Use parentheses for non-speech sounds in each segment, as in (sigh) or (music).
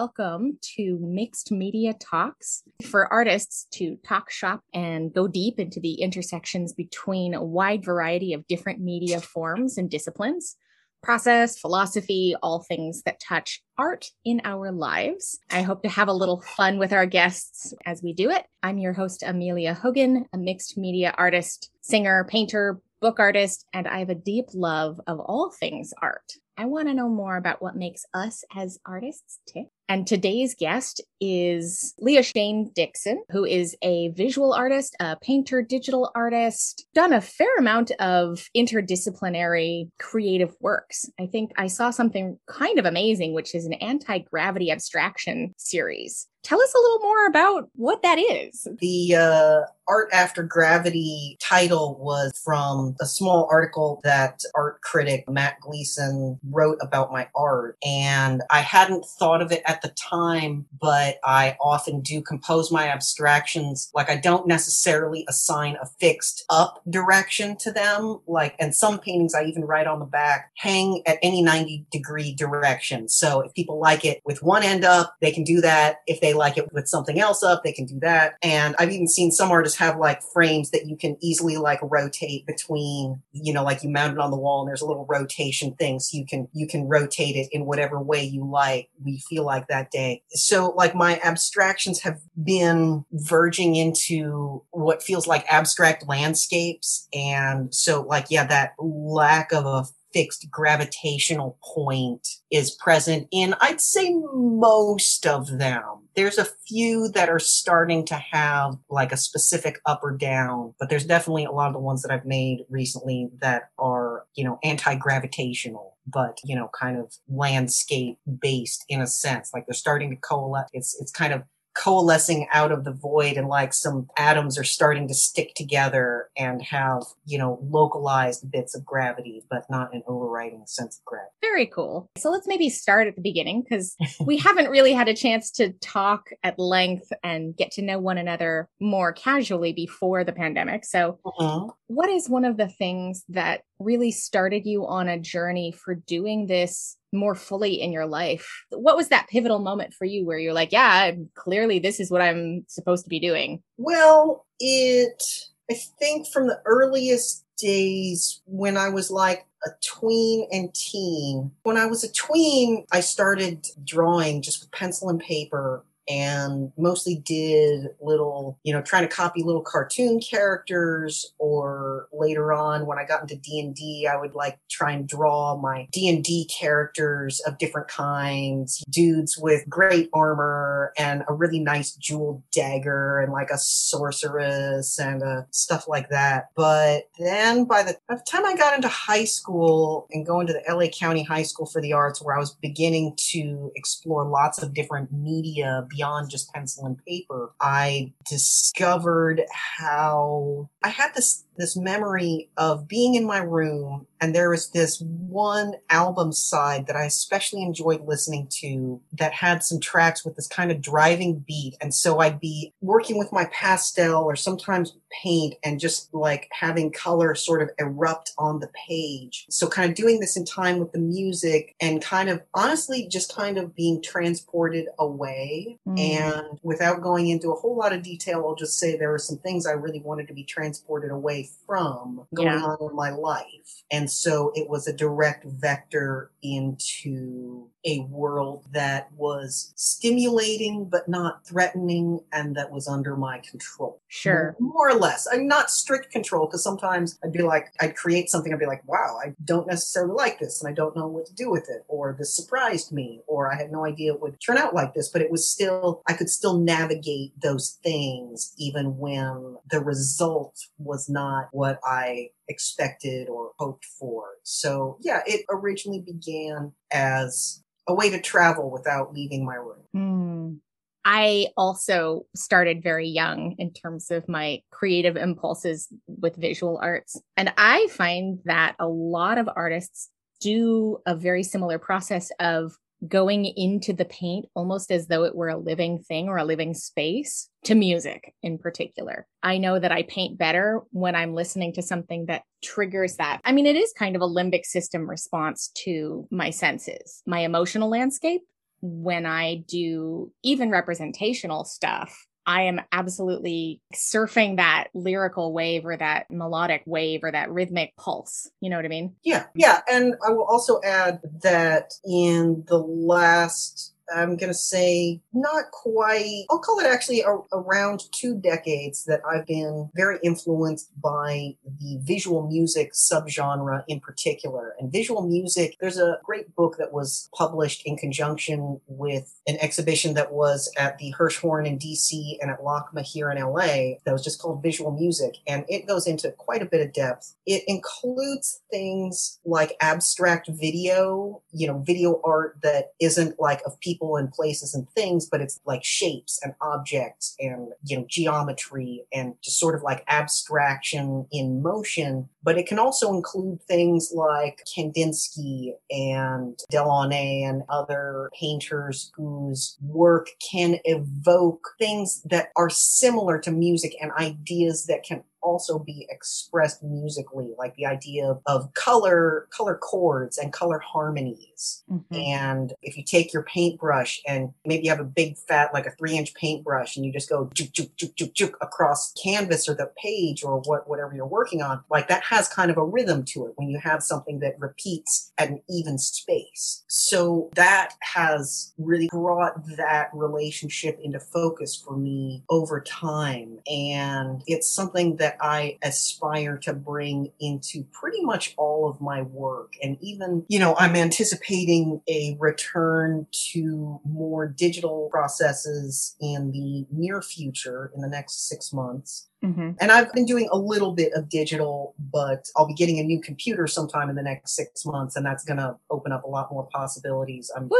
welcome to Mixed Media Talks for artists to talk shop and go deep into the intersections between a wide variety of different media forms and disciplines process, philosophy, all things that touch art in our lives. I hope to have a little fun with our guests as we do it. I'm your host, Amelia Hogan, a mixed media artist, singer, painter, book artist, and I have a deep love of all things art. I want to know more about what makes us as artists tick. And today's guest is Leah Shane Dixon, who is a visual artist, a painter, digital artist, done a fair amount of interdisciplinary creative works. I think I saw something kind of amazing, which is an anti gravity abstraction series. Tell us a little more about what that is. The uh, Art After Gravity title was from a small article that art critic Matt Gleason wrote about my art. And I hadn't thought of it at the time, but I often do compose my abstractions. Like I don't necessarily assign a fixed up direction to them. Like, and some paintings I even write on the back hang at any 90 degree direction. So if people like it with one end up, they can do that. If they like it with something else up, they can do that. And I've even seen some artists have like frames that you can easily like rotate between, you know, like you mount it on the wall and there's a little rotation thing. So you can, you can rotate it in whatever way you like. We feel like that day. So like my abstractions have been verging into what feels like abstract landscapes. And so like, yeah, that lack of a fixed gravitational point is present in, I'd say most of them. There's a few that are starting to have like a specific up or down, but there's definitely a lot of the ones that I've made recently that are, you know, anti-gravitational but you know kind of landscape based in a sense. Like they're starting to coalesce. It's it's kind of coalescing out of the void and like some atoms are starting to stick together and have, you know, localized bits of gravity, but not an overriding sense of gravity. Very cool. So let's maybe start at the beginning because we haven't really had a chance to talk at length and get to know one another more casually before the pandemic. So, uh-huh. what is one of the things that really started you on a journey for doing this more fully in your life. What was that pivotal moment for you where you're like, yeah, clearly this is what I'm supposed to be doing? Well, it, I think from the earliest days when I was like a tween and teen. When I was a tween, I started drawing just with pencil and paper and mostly did little, you know, trying to copy little cartoon characters or later on when I got into D&D, I would like try and draw my D&D characters of different kinds, dudes with great armor and a really nice jeweled dagger and like a sorceress and uh, stuff like that. But then by the, by the time I got into high school and going to the LA County High School for the Arts where I was beginning to explore lots of different media beyond just pencil and paper, I discovered how I had this this memory of being in my room and there was this one album side that I especially enjoyed listening to that had some tracks with this kind of driving beat. And so I'd be working with my pastel or sometimes paint and just like having color sort of erupt on the page. So kind of doing this in time with the music and kind of honestly just kind of being transported away. Mm. And without going into a whole lot of detail, I'll just say there were some things I really wanted to be transported away from going yeah. on in my life. And so it was a direct vector into a world that was stimulating but not threatening and that was under my control. Sure. More or less. I'm not strict control because sometimes I'd be like, I'd create something, I'd be like, wow, I don't necessarily like this and I don't know what to do with it. Or this surprised me, or I had no idea it would turn out like this, but it was still, I could still navigate those things even when the result was not what I expected or hoped for. So yeah, it originally began as a way to travel without leaving my room. Mm. I also started very young in terms of my creative impulses with visual arts. And I find that a lot of artists do a very similar process of going into the paint almost as though it were a living thing or a living space to music in particular. I know that I paint better when I'm listening to something that triggers that. I mean, it is kind of a limbic system response to my senses, my emotional landscape when I do even representational stuff, I am absolutely surfing that lyrical wave or that melodic wave or that rhythmic pulse. You know what I mean? Yeah. Yeah. And I will also add that in the last I'm going to say not quite, I'll call it actually a, around two decades that I've been very influenced by the visual music subgenre in particular. And visual music, there's a great book that was published in conjunction with an exhibition that was at the Hirshhorn in DC and at LACMA here in LA that was just called Visual Music. And it goes into quite a bit of depth. It includes things like abstract video, you know, video art that isn't like of people people and places and things, but it's like shapes and objects and, you know, geometry and just sort of like abstraction in motion. But it can also include things like Kandinsky and Delaunay and other painters whose work can evoke things that are similar to music and ideas that can also be expressed musically, like the idea of, of color, color chords and color harmonies. Mm-hmm. And if you take your paintbrush and maybe you have a big fat, like a three inch paintbrush and you just go juk, juk, juk, juk, juk across canvas or the page or what, whatever you're working on, like that has kind of a rhythm to it when you have something that repeats at an even space. So that has really brought that relationship into focus for me over time. And it's something that that I aspire to bring into pretty much all of my work. And even, you know, I'm anticipating a return to more digital processes in the near future in the next six months. Mm-hmm. And I've been doing a little bit of digital, but I'll be getting a new computer sometime in the next six months, and that's going to open up a lot more possibilities. I'm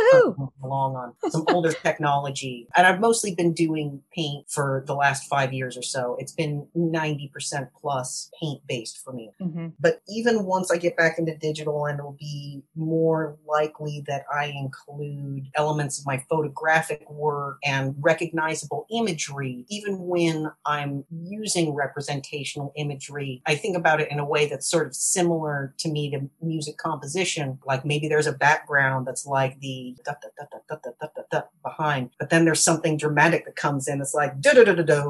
along on some older (laughs) technology, and I've mostly been doing paint for the last five years or so. It's been 90% plus paint based for me. Mm-hmm. But even once I get back into digital, and it'll be more likely that I include elements of my photographic work and recognizable imagery, even when I'm using using representational imagery, I think about it in a way that's sort of similar to me to music composition. Like maybe there's a background that's like the da, da, da, behind, but then there's something dramatic that comes in. It's like da da da da.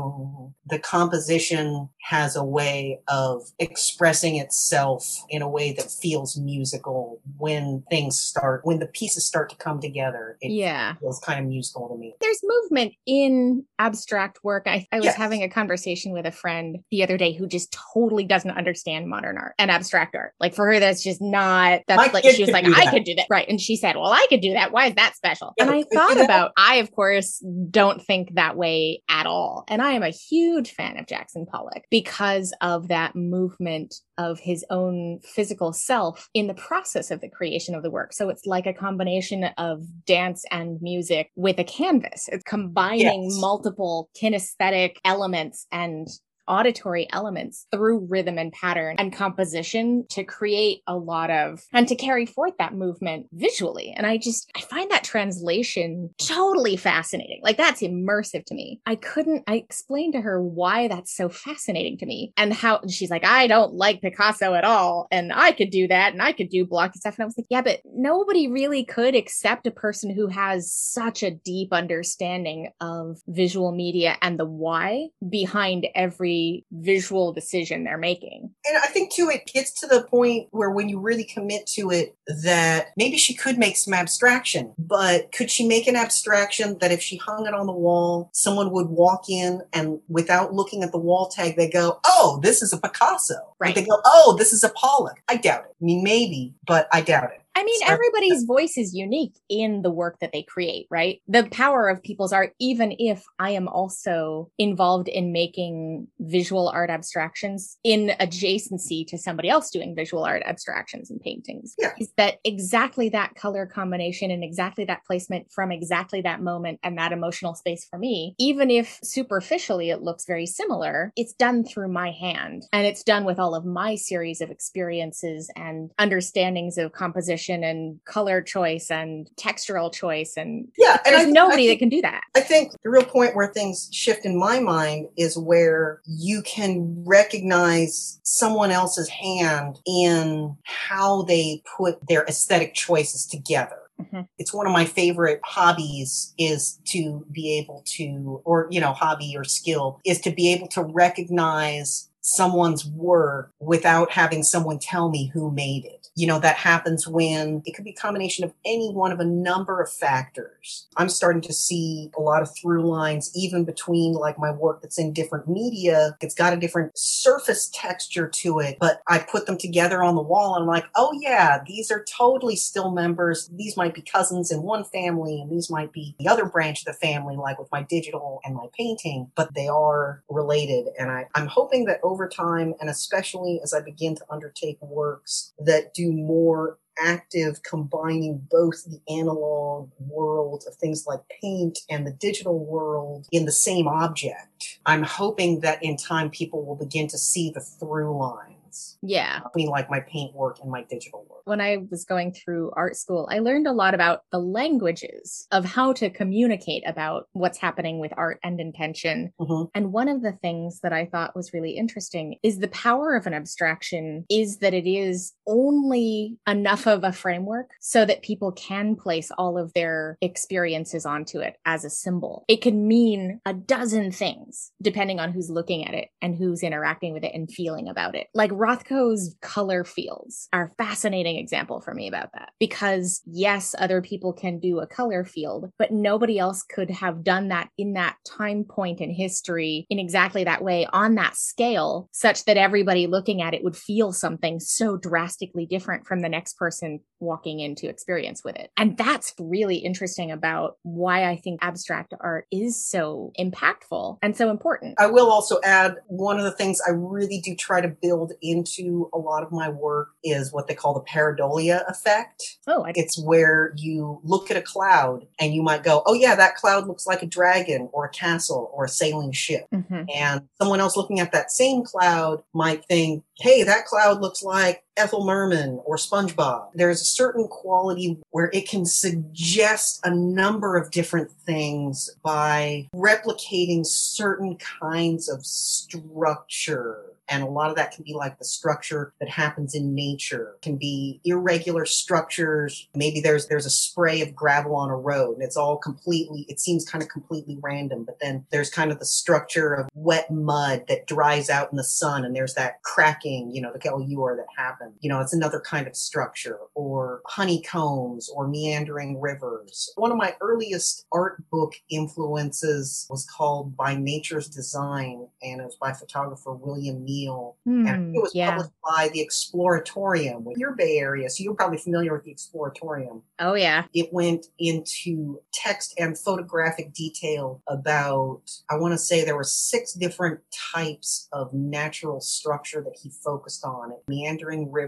The composition has a way of expressing itself in a way that feels musical when things start, when the pieces start to come together. It yeah. feels kind of musical to me. There's movement in abstract work. I, I was yes. having a conversation with a friend the other day who just totally doesn't understand modern art and abstract art. Like for her, that's just not, that's My like, she was like, I could do that. Right. And she said, well, I could do that. Why is that special? Yeah, and I thought about, I, of course, don't think that way at all. And I am a huge fan of Jackson Pollock because of that movement of his own physical self in the process of the creation of the work. So it's like a combination of dance and music with a canvas. It's combining yes. multiple kinesthetic elements and auditory elements through rhythm and pattern and composition to create a lot of and to carry forth that movement visually. And I just, I find that translation totally fascinating. Like that's immersive to me. I couldn't, I explained to her why that's so fascinating to me and how and she's like, I don't like Picasso at all. And I could do that and I could do blocky stuff. And I was like, yeah, but nobody really could accept a person who has such a deep understanding of visual media and the why behind every visual decision they're making. And I think too, it gets to the point where when you really commit to it, that maybe she could make some abstraction, but could she make an abstraction that if she hung it on the wall, someone would walk in and without looking at the wall tag, they go, Oh, this is a Picasso. Right. they go, Oh, this is a Pollock. I doubt it. I mean, maybe, but I doubt it. I mean, everybody's voice is unique in the work that they create, right? The power of people's art, even if I am also involved in making visual art abstractions in adjacency to somebody else doing visual art abstractions and paintings, yeah. is that exactly that color combination and exactly that placement from exactly that moment and that emotional space for me, even if superficially it looks very similar, it's done through my hand and it's done with all of my series of experiences and understandings of composition and color choice and textural choice and yeah and there's I, nobody I think, that can do that i think the real point where things shift in my mind is where you can recognize someone else's hand in how they put their aesthetic choices together Mm-hmm. It's one of my favorite hobbies is to be able to, or, you know, hobby or skill is to be able to recognize someone's work without having someone tell me who made it. You know, that happens when it could be a combination of any one of a number of factors. I'm starting to see a lot of through lines, even between like my work that's in different media. It's got a different surface texture to it, but I put them together on the wall and I'm like, oh yeah, these are totally still members. These might be cousins in one family and these might be the other branch of the family, like with my digital and my painting, but they are related. And I, I'm hoping that over time, and especially as I begin to undertake works that do more active combining both the analog world of things like paint and the digital world in the same object. I'm hoping that in time people will begin to see the through line yeah. I mean, like my paint work and my digital work. When I was going through art school, I learned a lot about the languages of how to communicate about what's happening with art and intention. Mm-hmm. And one of the things that I thought was really interesting is the power of an abstraction is that it is only enough of a framework so that people can place all of their experiences onto it as a symbol. It can mean a dozen things depending on who's looking at it and who's interacting with it and feeling about it. Like Rothko's color fields are a fascinating example for me about that because yes, other people can do a color field, but nobody else could have done that in that time point in history in exactly that way on that scale, such that everybody looking at it would feel something so drastically different from the next person walking into experience with it. And that's really interesting about why I think abstract art is so impactful and so important. I will also add one of the things I really do try to build into a lot of my work is what they call the pareidolia effect. Oh, I- it's where you look at a cloud and you might go, "Oh yeah, that cloud looks like a dragon or a castle or a sailing ship," mm-hmm. and someone else looking at that same cloud might think, "Hey, that cloud looks like Ethel Merman or SpongeBob. There's a certain quality where it can suggest a number of different things by replicating certain kinds of structure. And a lot of that can be like the structure that happens in nature. It can be irregular structures. Maybe there's there's a spray of gravel on a road and it's all completely it seems kind of completely random but then there's kind of the structure of wet mud that dries out in the sun and there's that cracking you know the or that happens you know it's another kind of structure or honeycombs or meandering rivers one of my earliest art book influences was called by nature's design and it was by photographer william Neill. Mm, and hmm, it was yeah. published by the Exploratorium. In your Bay Area, so you're probably familiar with the Exploratorium. Oh, yeah. It went into text and photographic detail about, I want to say there were six different types of natural structure that he focused on. Meandering rivers,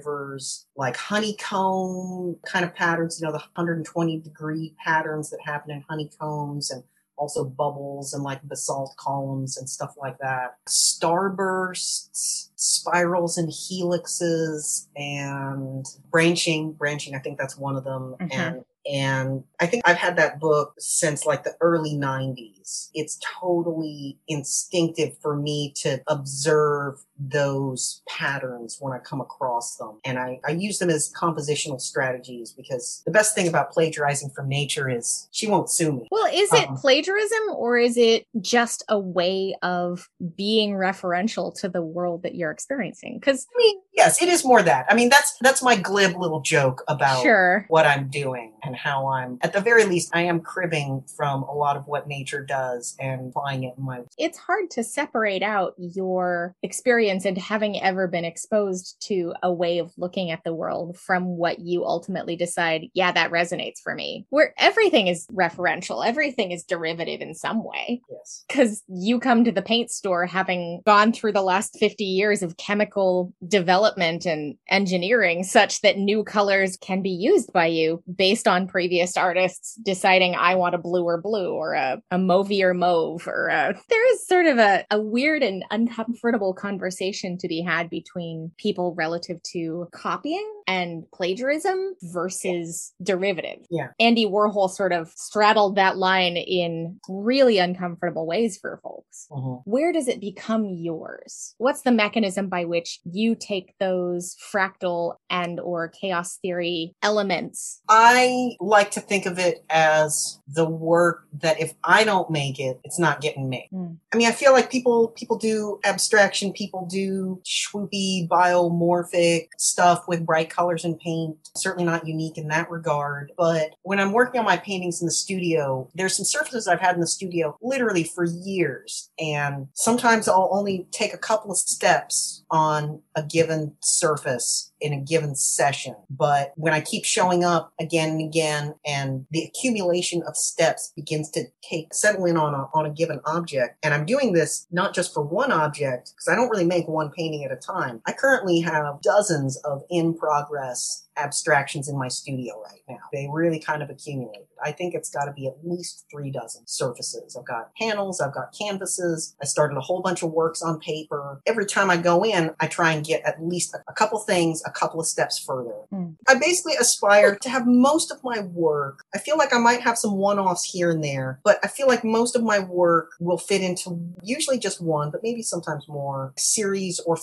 like honeycomb kind of patterns, you know, the 120 degree patterns that happen in honeycombs and also bubbles and like basalt columns and stuff like that. Starbursts, spirals and helixes, and branching. Branching, I think that's one of them. Mm-hmm. And and I think I've had that book since like the early 90s. It's totally instinctive for me to observe those patterns when I come across them. And I, I use them as compositional strategies because the best thing about plagiarizing from nature is she won't sue me. Well, is it um, plagiarism or is it just a way of being referential to the world that you're experiencing? Because I mean, yes, it is more that. I mean, that's that's my glib little joke about sure. what I'm doing and how I'm at the very least I am cribbing from a lot of what nature does and applying it in my It's hard to separate out your experience and having ever been exposed to a way of looking at the world from what you ultimately decide, yeah, that resonates for me. Where everything is referential, everything is derivative in some way. Yes. Cuz you come to the paint store having gone through the last 50 years of chemical development and engineering such that new colors can be used by you based on previous artists deciding I want a bluer blue or a, a or mauve or a, there is sort of a, a weird and uncomfortable conversation conversation to be had between people relative to copying and plagiarism versus derivative. Yeah. Andy Warhol sort of straddled that line in really uncomfortable ways for folks. Mhm. Where does it become yours? What's the mechanism by which you take those fractal and or chaos theory elements? I like to think of it as the work that if I don't make it, it's not getting made. Mm. I mean, I feel like people people do abstraction, people do swoopy biomorphic stuff with bright colors and paint. Certainly not unique in that regard. But when I'm working on my paintings in the studio, there's some surfaces I've had in the studio literally for years. And sometimes I'll only take a couple of steps on a given surface in a given session. But when I keep showing up again and again and the accumulation of steps begins to take settle in on a, on a given object, and I'm doing this not just for one object, because I don't really make one painting at a time. I currently have dozens of in progress abstractions in my studio right now. They really kind of accumulated. I think it's got to be at least three dozen surfaces. I've got panels, I've got canvases. I started a whole bunch of works on paper. Every time I go in, I try and get at least a, couple things, a couple of steps further. Hmm. I basically aspire to have most of my work. I feel like I might have some one offs here and there, but I feel like most of my work will fit into usually just one, but maybe sometimes more series or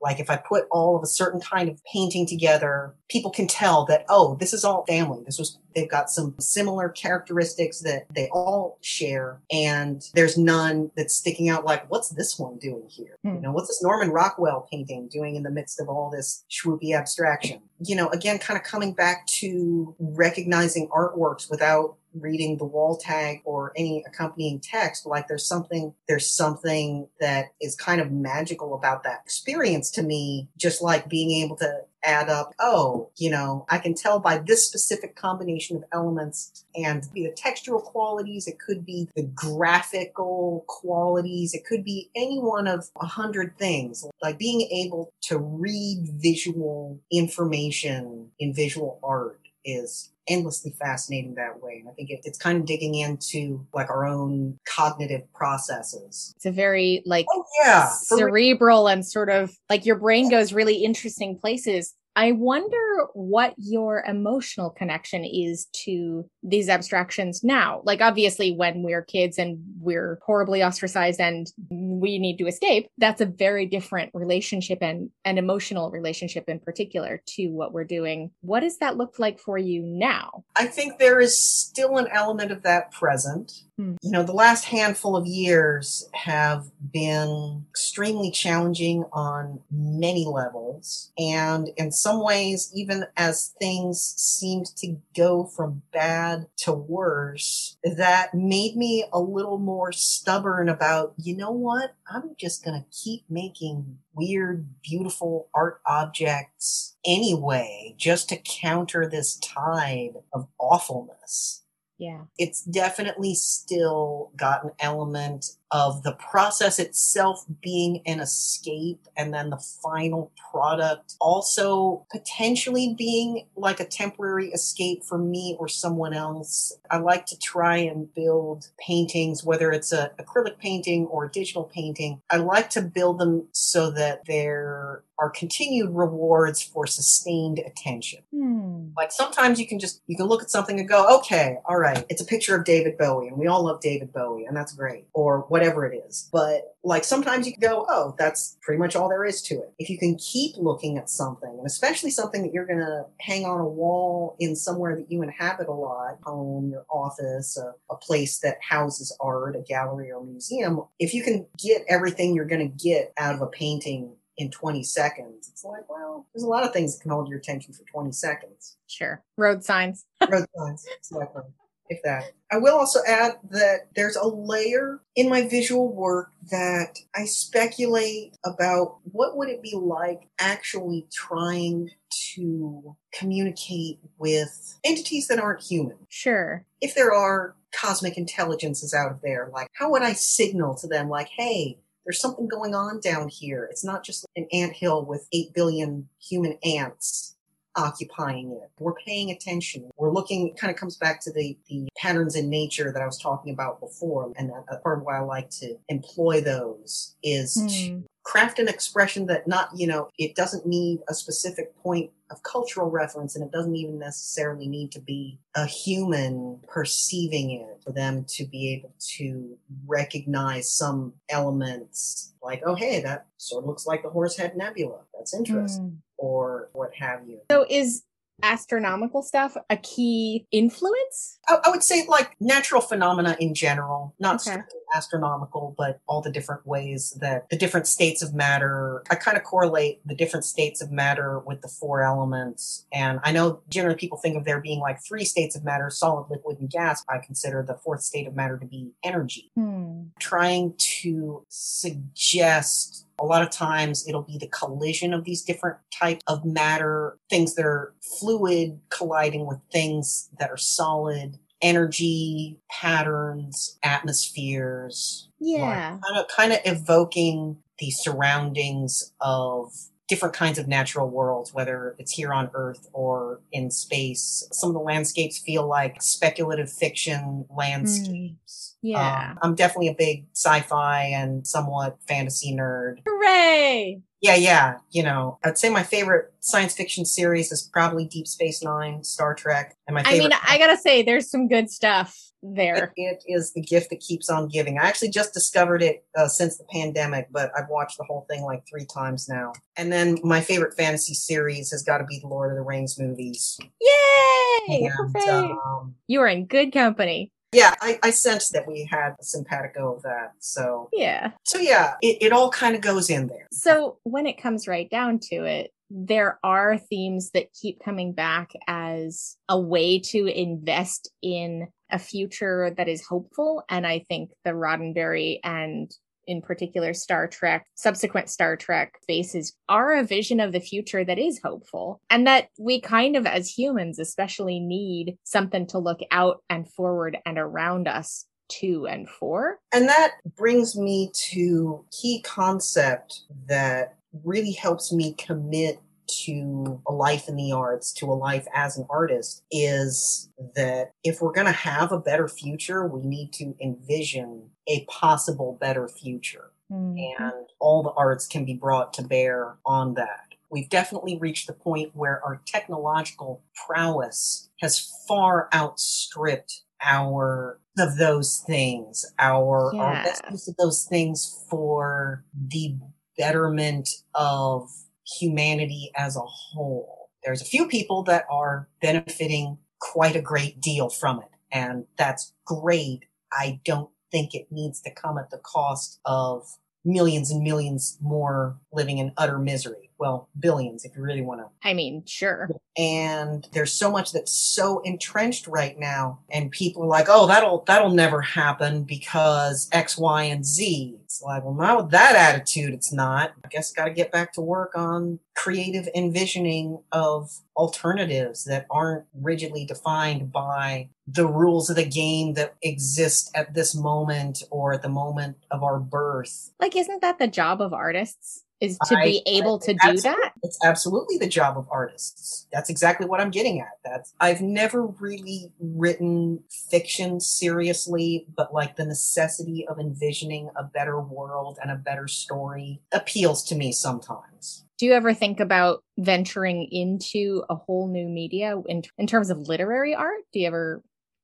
Like if I put all of a certain kind of painting together, people can tell that, oh, this is all family. This was, they've got some similar characteristics that they all share. And there's none that's sticking out like, what's this one doing here? Hmm. You know, what's this Norman Rockwell painting doing in the midst of all this swoopy abstraction? You know, again, kind of coming back to recognizing artworks without reading the wall tag or any accompanying text like there's something there's something that is kind of magical about that experience to me just like being able to add up oh you know i can tell by this specific combination of elements and the textural qualities. It could be the graphical qualities. It could be any one of a hundred things like being able to read visual information in visual art is endlessly fascinating that way. And I think it, it's kind of digging into like our own cognitive processes. It's a very like Oh yeah, cerebral and sort of like your brain goes really interesting places. I wonder what your emotional connection is to these abstractions now. Like, obviously, when we're kids and we're horribly ostracized and we need to escape, that's a very different relationship and an emotional relationship in particular to what we're doing. What does that look like for you now? I think there is still an element of that present. Hmm. You know, the last handful of years have been extremely challenging on many levels. And in some ways, even as things seemed to go from bad to worse, that made me a little more stubborn about, you know what? I'm just going to keep making weird, beautiful art objects anyway, just to counter this tide of awfulness Yeah. it's definitely still got an element of the process itself being an escape and then the final product also potentially being like a temporary escape for me or someone else. I like to try and build paintings, whether it's a acrylic painting or a digital painting. I like to build them so that there are continued rewards for sustained attention. Hmm. Like sometimes you can just you can look at something and go, okay, all right, it's a picture of David Bowie, and we all love David Bowie, and that's great, or whatever it is. But like sometimes you can go, oh, that's pretty much all there is to it. If you can keep looking at something, and especially something that you're gonna hang on a wall in somewhere that you inhabit a lot, home, your office, a, a place that houses art, a gallery or museum, if you can get everything you're gonna get out of a painting in 20 seconds. It's like, well, there's a lot of things that can hold your attention for 20 seconds. Sure. Road signs. Road signs, exactly. If that. I will also add that there's a layer in my visual work that I speculate about what would it be like actually trying to communicate with entities that aren't human. Sure. If there are cosmic intelligences out there, like how would I signal to them like, hey, there's something going on down here. It's not just an ant hill with 8 billion human ants. Occupying it. We're paying attention. We're looking, kind of comes back to the, the patterns in nature that I was talking about before. And that, part of why I like to employ those is mm. to hmm. craft an expression that not, you know, it doesn't need a specific point of cultural reference and it doesn't even necessarily need to be a human perceiving it for them to be able to recognize some elements like, oh, hey, that sort of looks like the Horsehead Nebula. That's interesting. Mm. Or what have you. So is astronomical stuff a key influence? I, I would say like natural phenomena in general, not okay. astronomical, but all the different ways that the different states of matter. I kind of correlate the different states of matter with the four elements. And I know generally people think of there being like three states of matter solid, liquid, and gas. I consider the fourth state of matter to be energy. Hmm. Trying to suggest a lot of times it'll be the collision of these different types of matter, things that are fluid colliding with things that are solid, energy patterns, atmospheres. Yeah. Kind of, kind of evoking the surroundings of different kinds of natural worlds, whether it's here on Earth or in space. Some of the landscapes feel like speculative fiction landscapes. Mm, yeah. Um, I'm definitely a big sci fi and somewhat fantasy nerd. Hooray! Yeah, yeah. You know, I'd say my favorite science fiction series is probably Deep Space Nine, Star Trek, and my. Favorite- I mean, I gotta say, there's some good stuff there. it, it is the gift that keeps on giving. I actually just discovered it uh, since the pandemic, but I've watched the whole thing like three times now. And then my favorite fantasy series has got to be the Lord of the Rings movies. Yay! And, um, you are in good company yeah, I, I sensed that we had a simpatico of that. So yeah. So yeah, it, it all kind of goes in there. So when it comes right down to it, there are themes that keep coming back as a way to invest in a future that is hopeful. And I think the Roddenberry and in particular Star Trek, subsequent Star Trek spaces are a vision of the future that is hopeful and that we kind of as humans especially need something to look out and forward and around us to and for. And that brings me to key concept that really helps me commit to a life in the arts, to a life as an artist, is that if we're going to have a better future, we need to envision a possible better future. Mm-hmm. And all the arts can be brought to bear on that. We've definitely reached the point where our technological prowess has far outstripped our of those things, our, yeah. our best use of those things for the betterment of humanity as a whole. There's a few people that are benefiting quite a great deal from it, and that's great. I don't think it needs to come at the cost of millions and millions more living in utter misery. Well, billions if you really want to. I mean, sure. And there's so much that's so entrenched right now and people are like, "Oh, that'll that'll never happen because X, Y, and Z." It's like, well, not with that attitude, it's not. I guess got to get back to work on creative envisioning of alternatives that aren't rigidly defined by the rules of the game that exist at this moment or at the moment of our birth. Like, isn't that the job of artists? Is to I, be able to do that? it's absolutely the job of artists. That's exactly what i'm getting at. That's i've never really written fiction seriously but like the necessity of envisioning a better world and a better story appeals to me sometimes. Do you ever think about venturing into a whole new media in, in terms of literary art? Do you ever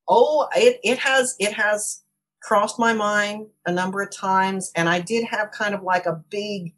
oh it, it has it has crossed my mind a number of times and i did have kind of like a big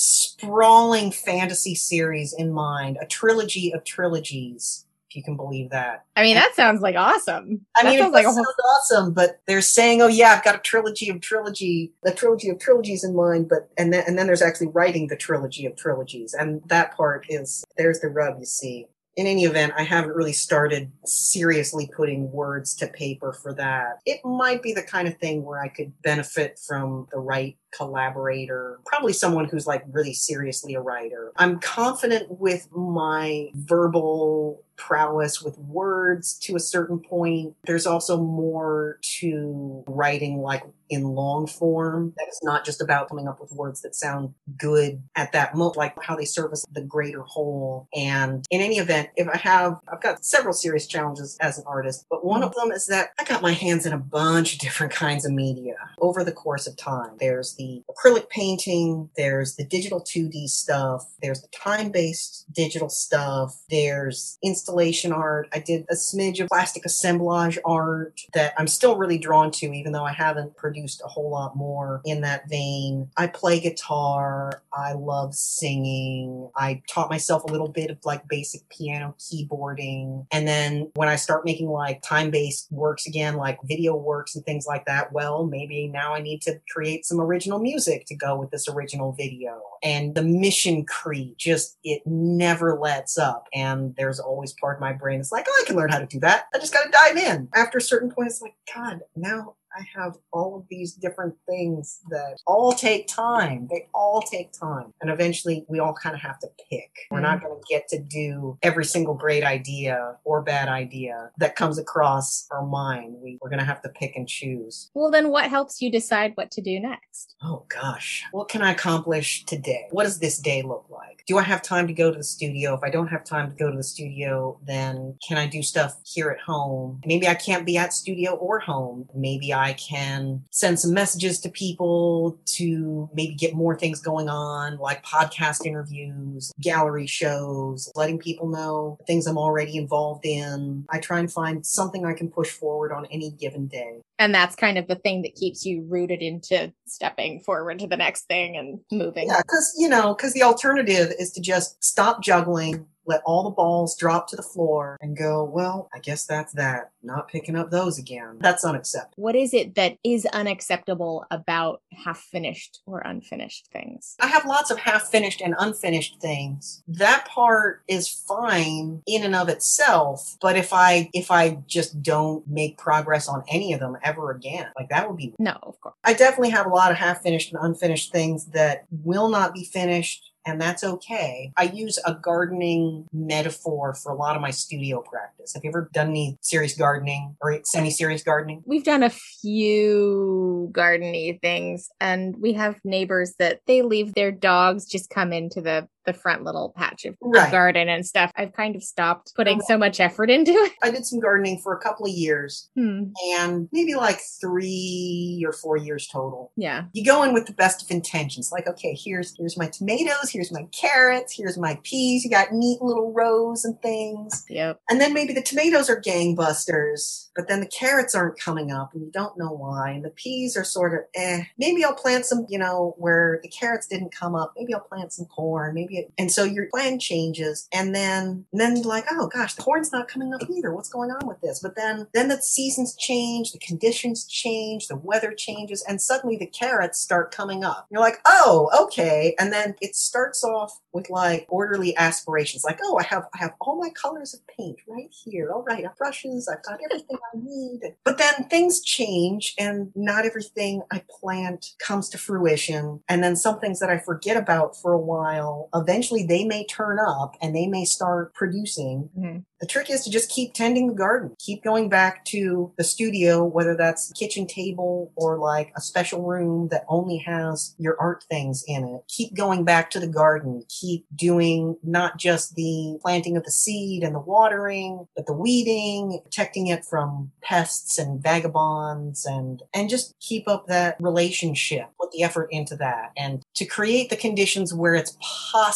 sprawling fantasy series in mind, a trilogy of trilogies, if you can believe that. I mean, that sounds like awesome. I that mean, it like sounds awesome, but they're saying, "Oh yeah, I've got a trilogy of trilogy, the trilogy of trilogies in mind." But and then and then there's actually writing the trilogy of trilogies, and that part is there's the rub. You see, in any event, I haven't really started seriously putting words to paper for that. It might be the kind of thing where I could benefit from the right collaborator, probably someone who's like really seriously a writer. I'm confident with my verbal prowess with words to a certain point. There's also more to writing like in long form that is not just about coming up with words that sound good at that moment, like how they service the greater whole. And in any event, if I have, I've got several serious challenges as an artist, but one of them is that I got my hands in a bunch of different kinds of media over the course of time. There's the acrylic painting, there's the digital 2D stuff, there's the time based digital stuff, there's installation art. I did a smidge of plastic assemblage art that I'm still really drawn to, even though I haven't produced a whole lot more in that vein. I play guitar. I love singing. I taught myself a little bit of like basic piano keyboarding. And then when I start making like time based works again, like video works and things like that, well, maybe now I need to create some original music to go with this original video. And the mission creep just, it never lets up. And there's always part of my brain is like, oh, I can learn how to do that. I just got to dive in. After a certain point, it's like, God, now I have all of these different things that all take time. They all take time. And eventually we all kind of have to pick. We're not mm-hmm. going to get to do every single great idea or bad idea that comes across our mind. We, we're going to have to pick and choose. Well, then what helps you decide what to do next? Oh gosh. What can I accomplish today? What does this day look like? Do I have time to go to the studio? If I don't have time to go to the studio, then can I do stuff here at home? Maybe I can't be at studio or home. Maybe I can send some messages to people to maybe get more things going on, like podcast interviews, gallery shows, letting people know things I'm already involved in. I try and find something I can push forward on any given day. And that's kind of the thing that keeps you rooted into stepping forward to the next thing and moving. Yeah, because, you know, because the alternative is to just stop juggling, let all the balls drop to the floor and go, well, I guess that's that. Not picking up those again. That's unacceptable. What is it that is unacceptable about half finished or unfinished things? I have lots of half finished and unfinished things. That part is fine in and of itself, but if I if I just don't make progress on any of them ever again, like that would be No, of course. I definitely have a lot of half finished and unfinished things that will not be finished and that's okay. I use a gardening metaphor for a lot of my studio practice. Have you ever done any serious gardening or semi serious gardening? We've done a few gardeny things, and we have neighbors that they leave their dogs just come into the the front little patch of Right. garden and stuff. I've kind of stopped putting so much effort into it. I did some gardening for a couple of years Hmm. and maybe like three or four years total. Yeah. You go in with the best of intentions, like, okay, here's here's my tomatoes, here's my carrots, here's my peas. You got neat little rows and things. Yep. And then maybe the tomatoes are gangbusters, but then the carrots aren't coming up and you don't know why. And the peas are sort of eh. Maybe I'll plant some, you know, where the carrots didn't come up. Maybe I'll plant some corn. Maybe it, and so your plan changes. And then, and then like, oh gosh, the corn's not coming up either. What's going on with this? But then, then the seasons change, the conditions change, the weather changes, and suddenly the carrots start coming up. You're like, oh, okay. And then it starts off with like orderly aspirations, like, oh, I have I have all my colors of paint right here. All right, I have brushes, I've got everything I need. But then things change and not everything I plant comes to fruition. And then some things that I forget about for a while, eventually they may turn up and they may start producing. Mhm. The trick is to just keep tending the garden. Keep going back to the studio, whether that's kitchen table or like a special room that only has your art things in it. Keep going back to the garden. Keep doing not just the planting of the seed and the watering, but the weeding, protecting it from pests and vagabonds and, and just keep up that relationship. Put the effort into that and to create the conditions where it's possible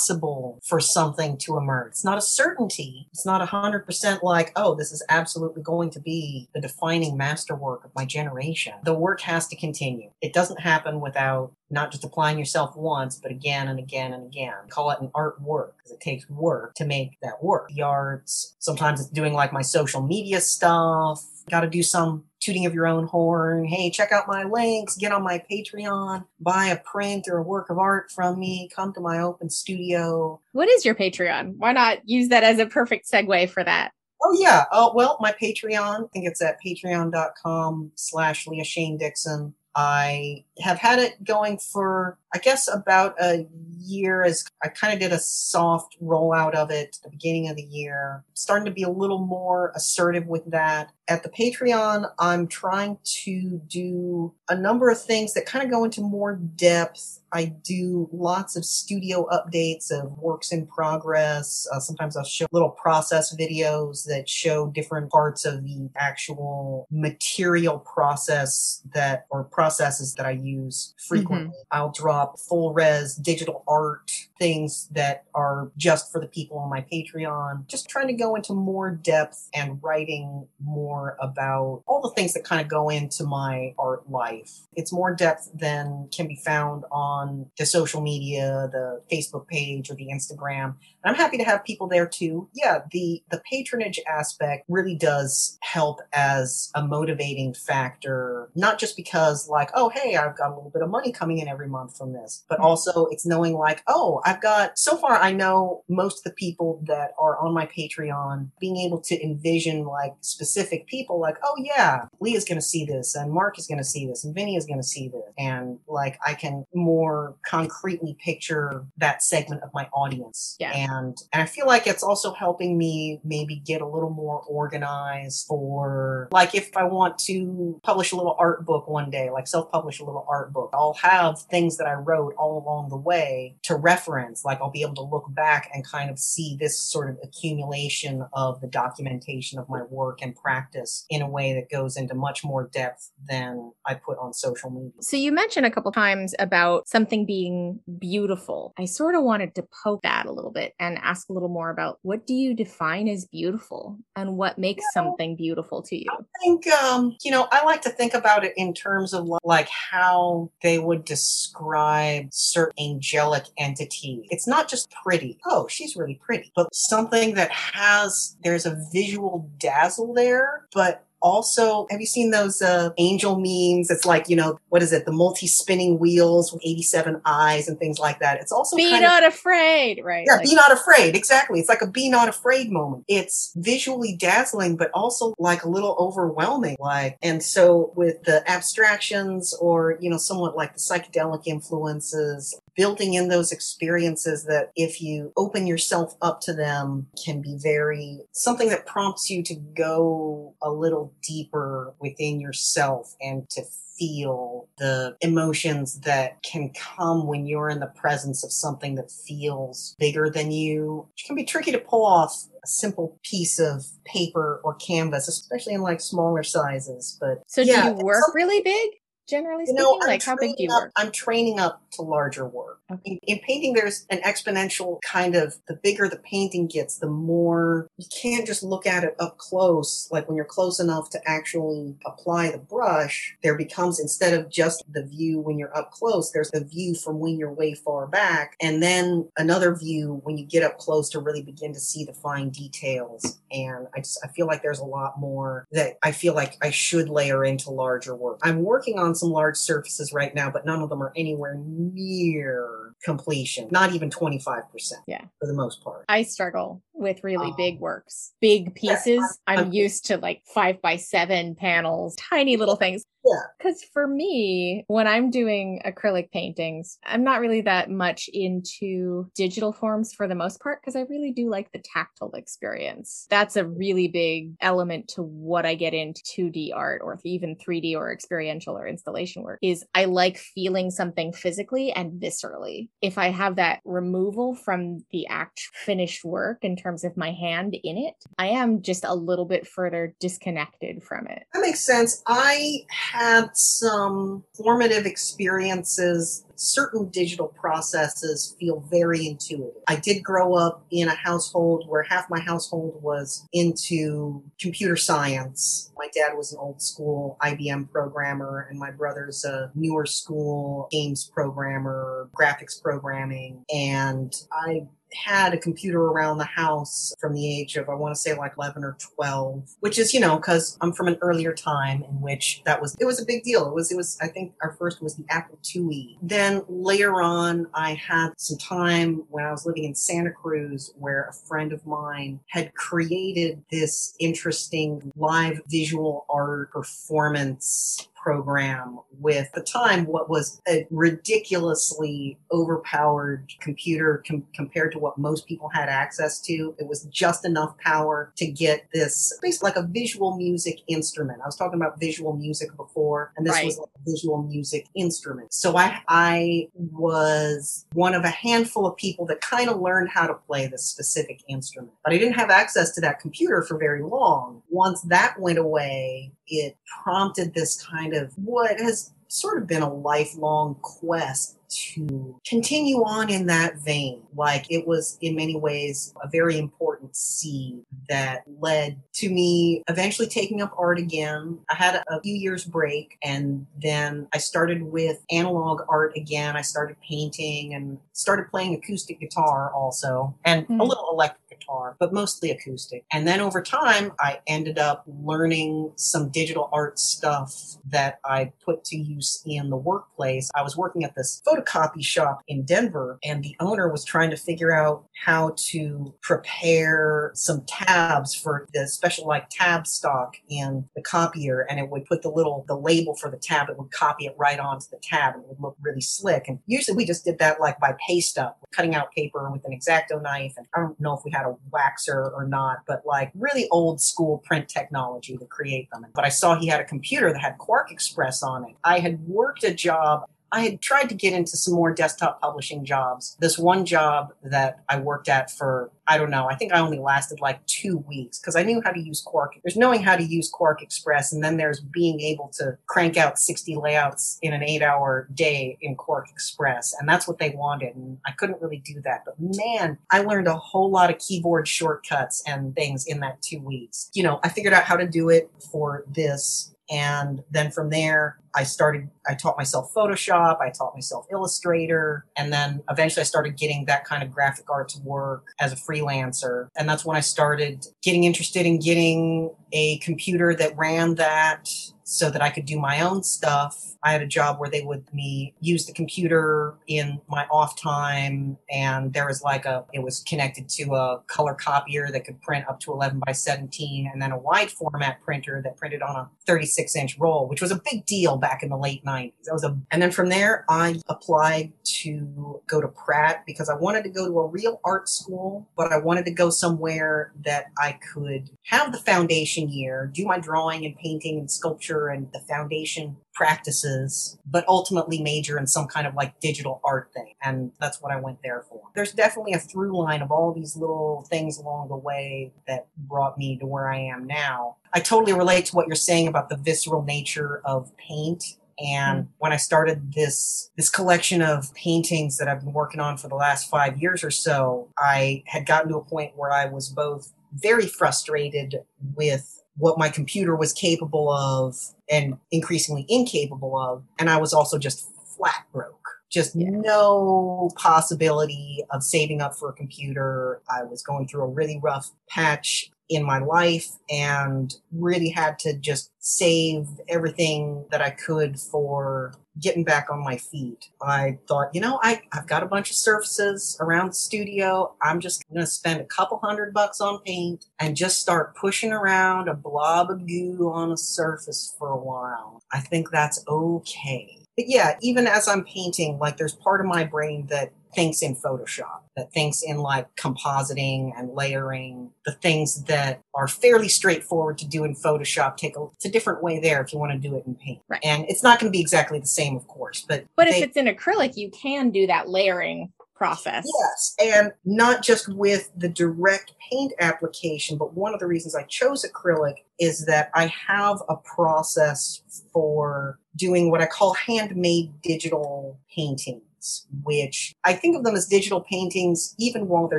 for something to emerge. It's not a certainty. It's not a hundred percent like, oh, this is absolutely going to be the defining masterwork of my generation. The work has to continue. It doesn't happen without not just applying yourself once, but again and again and again. Call it an art work because it takes work to make that work. The arts, sometimes it's doing like my social media stuff. Got to do some tooting of your own horn. Hey, check out my links, get on my Patreon, buy a print or a work of art from me, come to my open studio. What is your Patreon? Why not use that as a perfect segue for that? Oh yeah. Oh well, my Patreon. I think it's at patreon.com slash Leah Shane Dixon. I have had it going for I guess about a year as I kind of did a soft rollout of it at the beginning of the year. Starting to be a little more assertive with that. At the Patreon, I'm trying to do a number of things that kind of go into more depth. I do lots of studio updates of works in progress. Uh, sometimes I'll show little process videos that show different parts of the actual material process that, or processes that I use frequently. Mm-hmm. I'll full res digital art things that are just for the people on my Patreon. Just trying to go into more depth and writing more about all the things that kind of go into my art life. It's more depth than can be found on the social media, the Facebook page or the Instagram. And I'm happy to have people there too. Yeah, the the patronage aspect really does help as a motivating factor, not just because like, oh hey, I've got a little bit of money coming in every month from this, but also it's knowing like, oh, I've got so far I know most of the people that are on my Patreon being able to envision like specific people like, oh yeah, Leah's gonna see this and Mark is gonna see this and Vinny is gonna see this. And like I can more concretely picture that segment of my audience. Yeah. And and I feel like it's also helping me maybe get a little more organized for like if I want to publish a little art book one day, like self-publish a little art book, I'll have things that I wrote all along the way to reference. Like I'll be able to look back and kind of see this sort of accumulation of the documentation of my work and practice in a way that goes into much more depth than I put on social media. So you mentioned a couple times about something being beautiful. I sort of wanted to poke that a little bit and ask a little more about what do you define as beautiful and what makes you know, something beautiful to you? I think um, you know, I like to think about it in terms of like how they would describe certain angelic entities. It's not just pretty. Oh, she's really pretty, but something that has there's a visual dazzle there, but also, have you seen those uh, angel memes? It's like, you know, what is it? The multi spinning wheels with 87 eyes and things like that. It's also be not of, afraid, right? Yeah, like, be not afraid. Exactly. It's like a be not afraid moment. It's visually dazzling, but also like a little overwhelming. Like, and so with the abstractions or, you know, somewhat like the psychedelic influences, building in those experiences that if you open yourself up to them can be very something that prompts you to go a little deeper within yourself and to feel the emotions that can come when you're in the presence of something that feels bigger than you which can be tricky to pull off a simple piece of paper or canvas especially in like smaller sizes but so yeah, do you work really big generally speaking? You know, like how big do you up, work? I'm training up to larger work. Okay. In, in, painting, there's an exponential kind of the bigger the painting gets, the more you can't just look at it up close. Like when you're close enough to actually apply the brush, there becomes instead of just the view when you're up close, there's the view from when you're way far back, and then another view when you get up close to really begin to see the fine details. And I just I feel like there's a lot more that I feel like I should layer into larger work. I'm working on some large surfaces right now, but none of them are anywhere near completion. Not even 25%. Yeah. For the most part. I struggle with really um, big works, big pieces. Yeah, I'm, used to like five by seven panels, tiny little things. Yeah. Because for me, when I'm doing acrylic paintings, I'm not really that much into digital forms for the most part because I really do like the tactile experience. That's a really big element to what I get into 2D art or even 3D or experiential or installation work is I like feeling something physically and viscerally. If I have that removal from the act finished work in terms of my hand in it, I am just a little bit further disconnected from it. That makes sense. I had some formative experiences. Certain digital processes feel very intuitive. I did grow up in a household where half my household was into computer science. My dad was an old school IBM programmer, and my brother's a newer school games programmer, graphics programming. And I had a computer around the house from the age of, I want to say like 11 or 12, which is, you know, because I'm from an earlier time in which that was, it was a big deal. It was, it was, I think our first was the Apple IIe. Then later on, I had some time when I was living in Santa Cruz where a friend of mine had created this interesting live visual art performance program with the time what was a ridiculously overpowered computer com- compared to what most people had access to. It was just enough power to get this basically like a visual music instrument. I was talking about visual music before, and this Right. was like a visual music instrument. So I I was one of a handful of people that kind of learned how to play this specific instrument. But I didn't have access to that computer for very long. Once that went away, it prompted this kind of what has sort of been a lifelong quest to continue on in that vein. Like it was in many ways a very important seed that led to me eventually taking up art again. I had a, few years break and then I started with analog art again. I started painting and started playing acoustic guitar also and a Hmm. little electric guitar, but mostly acoustic. And then over time, I ended up learning some digital art stuff that I put to use in the workplace. I was working at this photocopy shop in Denver, and the owner was trying to figure out how to prepare some tabs for the special like tab stock in the copier and it would put the little the label for the tab it would copy it right onto the tab and it would look really slick and usually we just did that like by paste up cutting out paper with an exacto knife and i don't know if we had a waxer or not but like really old school print technology to create them but i saw he had a computer that had QuarkXPress on it. I had worked a job I had tried to get into some more desktop publishing jobs. This one job that I worked at for, I don't know, I think I only lasted like two weeks because I knew how to use Quark. There's knowing how to use QuarkXPress, and then there's being able to crank out 60 layouts in an eight hour day in QuarkXPress. And that's what they wanted. And I couldn't really do that. But man, I learned a whole lot of keyboard shortcuts and things in that two weeks. You know, I figured out how to do it for this and then from there, I started, I taught myself Photoshop, I taught myself Illustrator, and then eventually I started getting that kind of graphic arts work as a freelancer. And that's when I started getting interested in getting a computer that ran that so that I could do my own stuff. I had a job where they would me use the computer in my off time and there was like a it was connected to a color copier that could print up to 11 by 17 and then a wide format printer that printed on a 36 inch roll, which was a big deal back in the late 90s. That was a and then from there I applied to go to Pratt because I wanted to go to a real art school, but I wanted to go somewhere that I could have the foundation year, do my drawing and painting and sculpture and the foundation practices, but ultimately major in some kind of like digital art thing. And that's what I went there for. There's definitely a through line of all these little things along the way that brought me to where I am now. I totally relate to what you're saying about the visceral nature of paint and mm-hmm. when I started this this collection of paintings that I've been working on for the last 5 years or so, I had gotten to a point where I was both very frustrated with what my computer was capable of and increasingly incapable of, and I was also just flat broke. Just Yeah. no possibility of saving up for a computer. I was going through a really rough patch in my life and really had to just save everything that I could for getting back on my feet. I thought, you know, I, I've got a bunch of surfaces around the studio. I'm just going to spend a couple hundred bucks on paint and just start pushing around a blob of goo on a surface for a while. I think that's okay. But yeah, even as I'm painting, like there's part of my brain that thinks in Photoshop, that thinks in like compositing and layering, the things that are fairly straightforward to do in Photoshop. Take a, it's a different way there if you want to do it in paint. Right. And it's not going to be exactly the same, of course, but But if it's in acrylic, you can do that layering process. Yes, and not just with the direct paint application, but one of the reasons I chose acrylic is that I have a process for doing what I call handmade digital paintings, which I think of them as digital paintings even while they're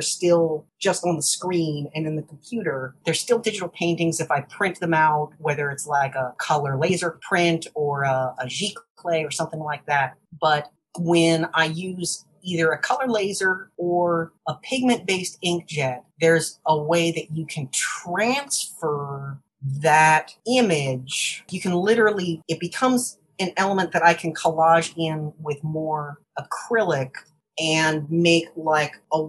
still just on the screen and in the computer. They're still digital paintings if I print them out, whether it's like a color laser print or a, a or something like that. But when I use either a color laser or a pigment based inkjet, there's a way that you can transfer that image. You can literally, it becomes an element that I can collage in with more acrylic and make like a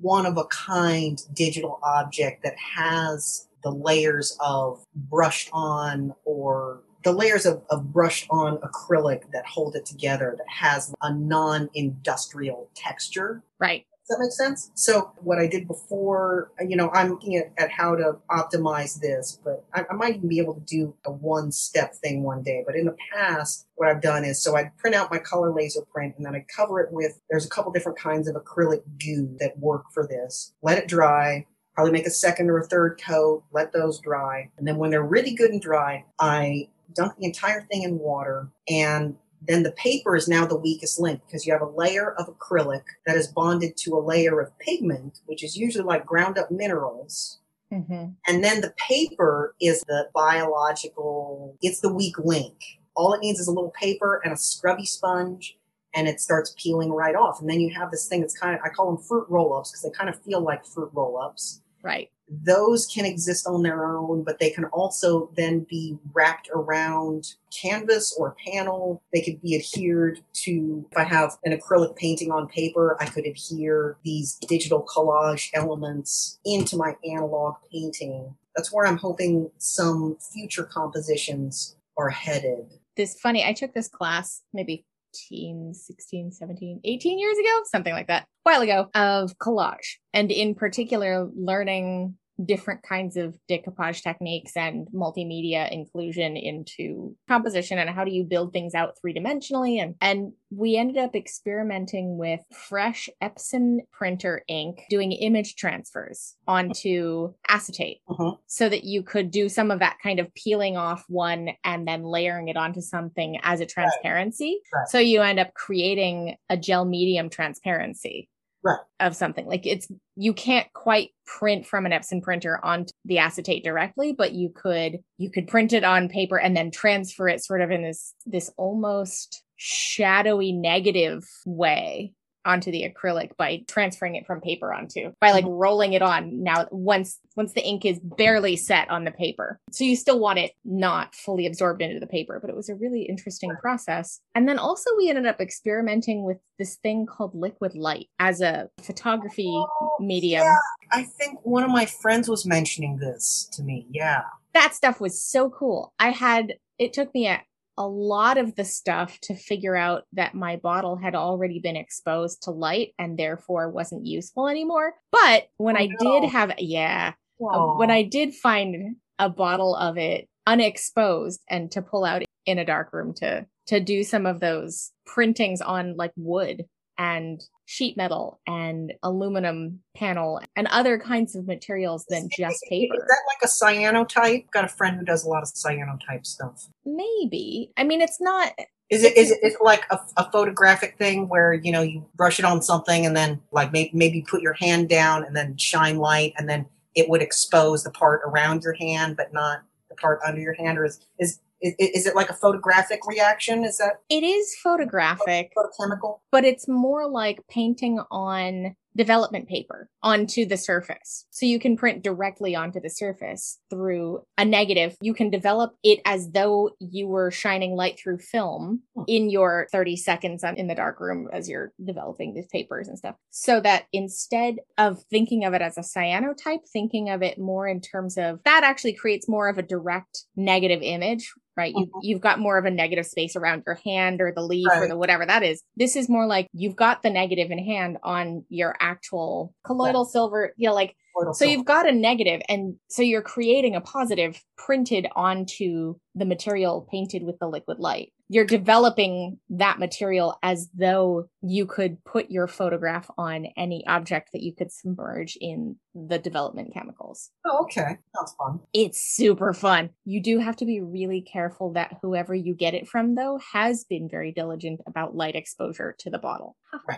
one of a kind digital object that has the layers of brushed on or the layers of, of brushed on acrylic that hold it together that has a non-industrial texture. Right. Does that make sense? So what I did before, you know, I'm looking at, at how to optimize this, but I, I might even be able to do a one step thing one day. But in the past, what I've done is so I print out my color laser print and then I cover it with, there's a couple different kinds of acrylic goo that work for this. Let it dry, probably make a second or a third coat, let those dry. And then when they're really good and dry, I dunk the entire thing in water and then the paper is now the weakest link because you have a layer of acrylic that is bonded to a layer of pigment, which is usually like ground up minerals. Mm-hmm. And then the paper is the biological, it's the weak link. All it needs is a little paper and a scrubby sponge, and it starts peeling right off. And then you have this thing that's kind of, I call them fruit roll ups because they kind of feel like fruit roll ups. Right those can exist on their own, but they can also then be wrapped around canvas or panel. They could be adhered to, if I have an acrylic painting on paper, I could adhere these digital collage elements into my analog painting. That's where I'm hoping some future compositions are headed. This funny, I took this class maybe 15, 16, 17, 18 years ago, something like that, a while ago, of collage. And in particular, learning different kinds of decoupage techniques and multimedia inclusion into composition and how do you build things out three-dimensionally and and we ended up experimenting with fresh Epson printer ink doing image transfers onto acetate uh-huh. so that you could do some of that kind of peeling off one and then layering it onto something as a transparency right. Right. so you end up creating a gel medium transparency right. of something. Like it's you can't quite print from an Epson printer onto the acetate directly, but you could you could print it on paper and then transfer it sort of in this this almost shadowy negative way onto the acrylic by transferring it from paper onto by like rolling it on now once once the ink is barely set on the paper. So you still want it not fully absorbed into the paper but it was a really interesting process. And then also we ended up experimenting with this thing called liquid light as a photography oh, medium. yeah. i think one of my friends was mentioning this to me. Yeah. That stuff was so cool. I had it took me a a lot of the stuff to figure out that my bottle had already been exposed to light and therefore wasn't useful anymore. But when oh, I no. did have, yeah, uh, when I did find a bottle of it unexposed and to pull out in a dark room to to do some of those printings on like wood and sheet metal and aluminum panel and other kinds of materials than just paper. Is that like a cyanotype? Got a friend who does a lot of cyanotype stuff. Maybe. I mean, it's not. Is it is it is it like a, a, photographic thing where you know you brush it on something and then like maybe maybe put your hand down and then shine light and then it would expose the part around your hand but not the part under your hand or is is is, is, it like a photographic reaction? Is that? It is photographic. Photochemical? But it's more like painting on development paper onto the surface. So you can print directly onto the surface through a negative. You can develop it as though you were shining light through film hmm. in your 30 seconds in the dark room as you're developing these papers and stuff. So that instead of thinking of it as a cyanotype, thinking of it more in terms of that actually creates more of a direct negative image right? You, mm-hmm. You've got more of a negative space around your hand or the leaf right. or the whatever that is. This is more like you've got the negative in hand on your actual colloidal yeah. silver, you know, like so you've got a negative and so you're creating a positive printed onto the material painted with the liquid light. You're developing that material as though you could put your photograph on any object that you could submerge in the development chemicals. Oh, okay. That's fun. It's super fun. You do have to be really careful that whoever you get it from, though, has been very diligent about light exposure to the bottle. (laughs)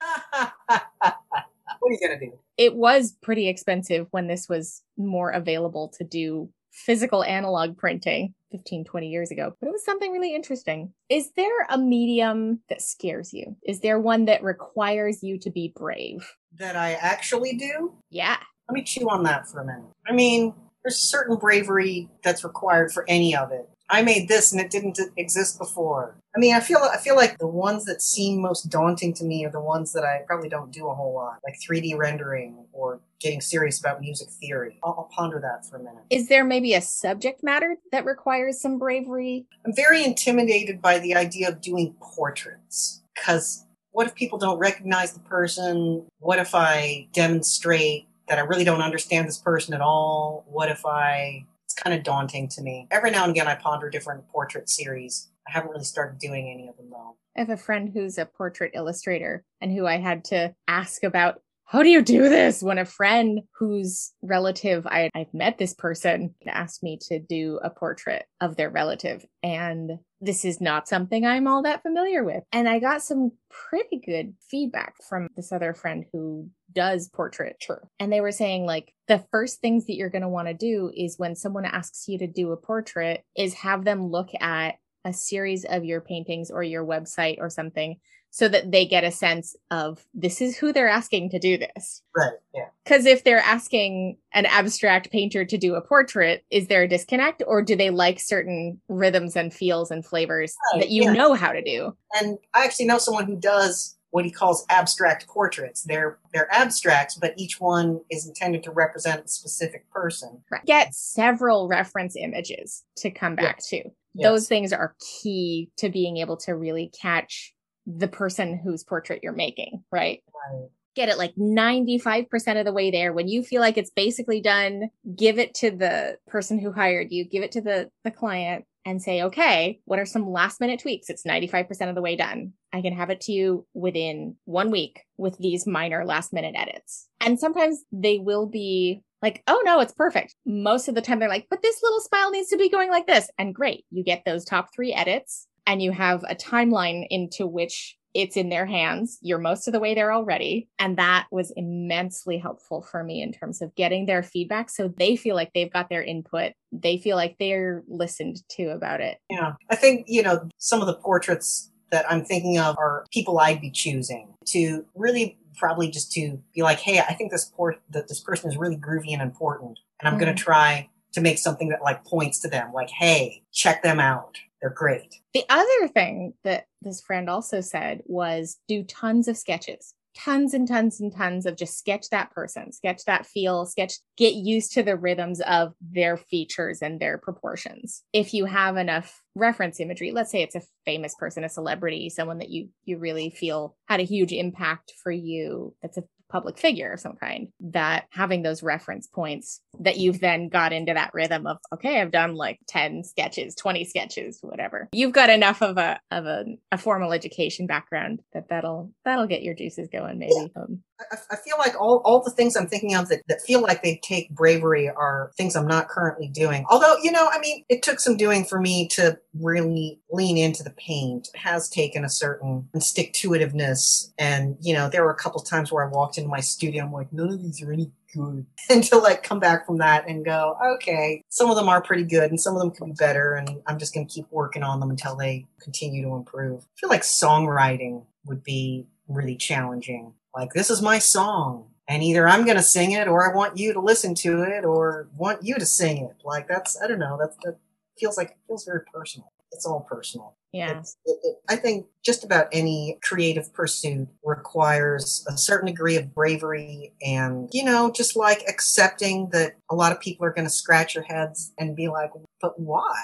(laughs) what are you going to do? It was pretty expensive when this was more available to do physical analog printing 15, 20 years ago, but it was something really interesting. Is there a medium that scares you? Is there one that requires you to be brave? That I actually do? Yeah. Let me chew on that for a minute. I mean, there's certain bravery that's required for any of it. I made this and it didn't exist before. I mean, I feel I feel like the ones that seem most daunting to me are the ones that I probably don't do a whole lot, like 3D rendering or getting serious about music theory. I'll, I'll ponder that for a minute. Is there maybe a subject matter that requires some bravery? I'm very intimidated by the idea of doing portraits because what if people don't recognize the person? What if I demonstrate that I really don't understand this person at all? What if I kind of daunting to me. Every now and again, I ponder different portrait series. I haven't really started doing any of them though. I have a friend who's a portrait illustrator and who I had to ask about how do you do this when a friend whose relative I, I've met this person asked me to do a portrait of their relative and this is not something I'm all that familiar with. And I got some pretty good feedback from this other friend who does portraiture. And they were saying, like, the first things that you're going to want to do is when someone asks you to do a portrait, is have them look at a series of your paintings or your website or something so that they get a sense of this is who they're asking to do this. Right. Yeah. Because if they're asking an abstract painter to do a portrait, is there a disconnect or do they like certain rhythms and feels and flavors right, that you yeah. know how to do? And I actually know someone who does what he calls abstract portraits. They're they're abstracts, but each one is intended to represent a specific person. Right. Get several reference images to come back yes. to. Yes. Those things are key to being able to really catch the person whose portrait you're making, right? Right. Get it like 95% of the way there. When you feel like it's basically done, give it to the person who hired you, give it to the, the client and say, okay, what are some last minute tweaks? It's 95% of the way done. I can have it to you within one week with these minor last minute edits. And sometimes they will be like, oh no, it's perfect. Most of the time they're like, but this little smile needs to be going like this. And great, you get those top three edits and you have a timeline into which it's in their hands. You're most of the way there already. And that was immensely helpful for me in terms of getting their feedback. So they feel like they've got their input. They feel like they're listened to about it. Yeah. I think, you know, some of the portraits that I'm thinking of are people I'd be choosing to really probably just to be like, hey, I think this port that this person is really groovy and important. And I'm mm-hmm. going to try to make something that like points to them like, hey, check them out they're great. The other thing that this friend also said was do tons of sketches. Tons and tons and tons of just sketch that person, sketch that feel, sketch, get used to the rhythms of their features and their proportions. If you have enough reference imagery, let's say it's a famous person, a celebrity, someone that you you really feel had a huge impact for you, that's a public figure of some kind that having those reference points that you've then got into that rhythm of okay i've done like 10 sketches 20 sketches whatever. You've got enough of a of a, a formal education background that that'll that'll get your juices going maybe. Um, I, I, feel like all, all the things i'm thinking of that, that feel like they take bravery are things i'm not currently doing although you know i mean it took some doing for me to really lean into the paint it has taken a certain stick to itiveness and you know there were a couple times where i walked into my studio. And I'm like, none of these are any good. (laughs) And to like come back from that and go, okay, some of them are pretty good and some of them could be better. And I'm just going to keep working on them until they continue to improve. I feel like songwriting would be really challenging. Like, this is my song. And either I'm going to sing it or I want you to listen to it or want you to sing it. Like, that's, I don't know, that's, that feels like, it feels very personal. It's all personal. Yeah. It, it, I think just about any creative pursuit requires a certain degree of bravery and, you know, just like accepting that a lot of people are going to scratch your heads and be like, but why?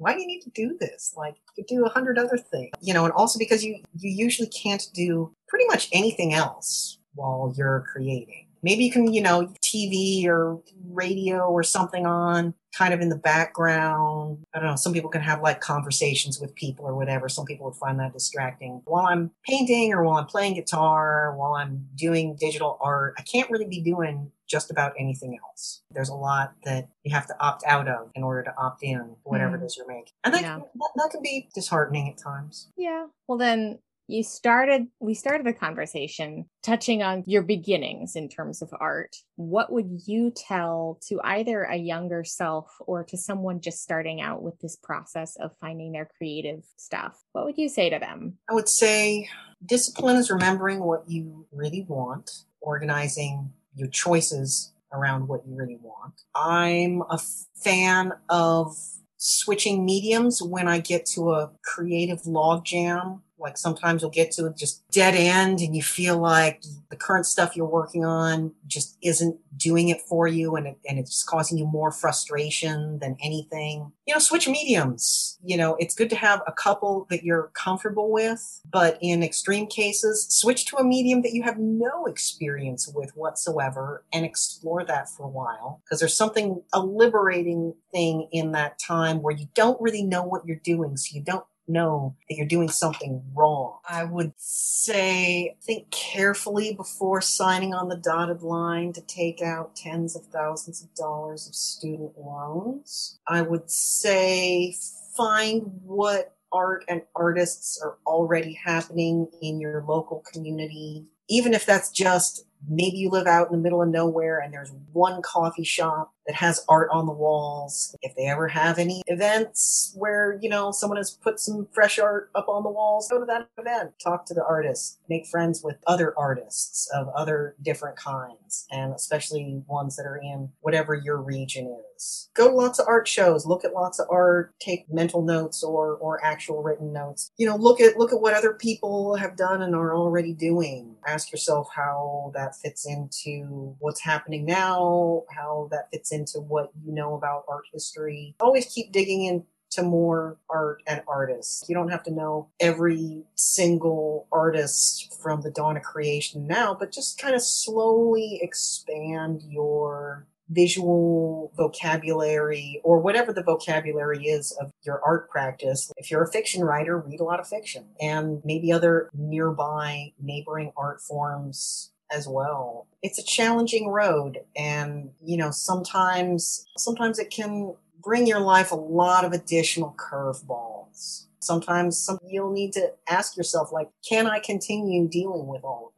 Why do you need to do this? Like you do a hundred other things, you know, and also because you, you usually can't do pretty much anything else while you're creating. Maybe you can, you know, TV or radio or something on kind of in the background. I don't know. Some people can have like conversations with people or whatever. Some people would find that distracting. While I'm painting or while I'm playing guitar, while I'm doing digital art, I can't really be doing just about anything else. There's a lot that you have to opt out of in order to opt in, whatever mm. it is you're making. And that, yeah. can, that, that can be disheartening at times. Yeah. Well, then you started we started the conversation touching on your beginnings in terms of art. What would you tell to either a younger self or to someone just starting out with this process of finding their creative stuff? What would you say to them? I would say discipline is remembering what you really want organizing your choices around what you really want. I'm a fan of switching mediums when I get to a creative logjam like sometimes you'll get to just dead end and you feel like the current stuff you're working on just isn't doing it for you and, it, and it's causing you more frustration than anything. You know, switch mediums. You know, it's good to have a couple that you're comfortable with, but in extreme cases, switch to a medium that you have no experience with whatsoever and explore that for a while because there's something, a liberating thing in that time where you don't really know what you're doing. So you don't know that you're doing something wrong. I would say think carefully before signing on the dotted line to take out tens of thousands of dollars of student loans. I would say find what art and artists are already happening in your local community. Even if that's just maybe you live out in the middle of nowhere and there's one coffee shop that has art on the walls. If they ever have any events where, you know, someone has put some fresh art up on the walls, go to that event, talk to the artist, make friends with other artists of other different kinds, and especially ones that are in whatever your region is. Go to lots of art shows, look at lots of art, take mental notes or or actual written notes. You know, look at look at what other people have done and are already doing. Ask yourself how that fits into what's happening now, how that fits into what you know about art history. Always keep digging in to more art and artists. You don't have to know every single artist from the dawn of creation now, but just kind of slowly expand your visual vocabulary or whatever the vocabulary is of your art practice. If you're a fiction writer, read a lot of fiction and maybe other nearby neighboring art forms as well. It's a challenging road and you know sometimes sometimes it can bring your life a lot of additional curveballs. Sometimes some, you'll need to ask yourself like can I continue dealing with all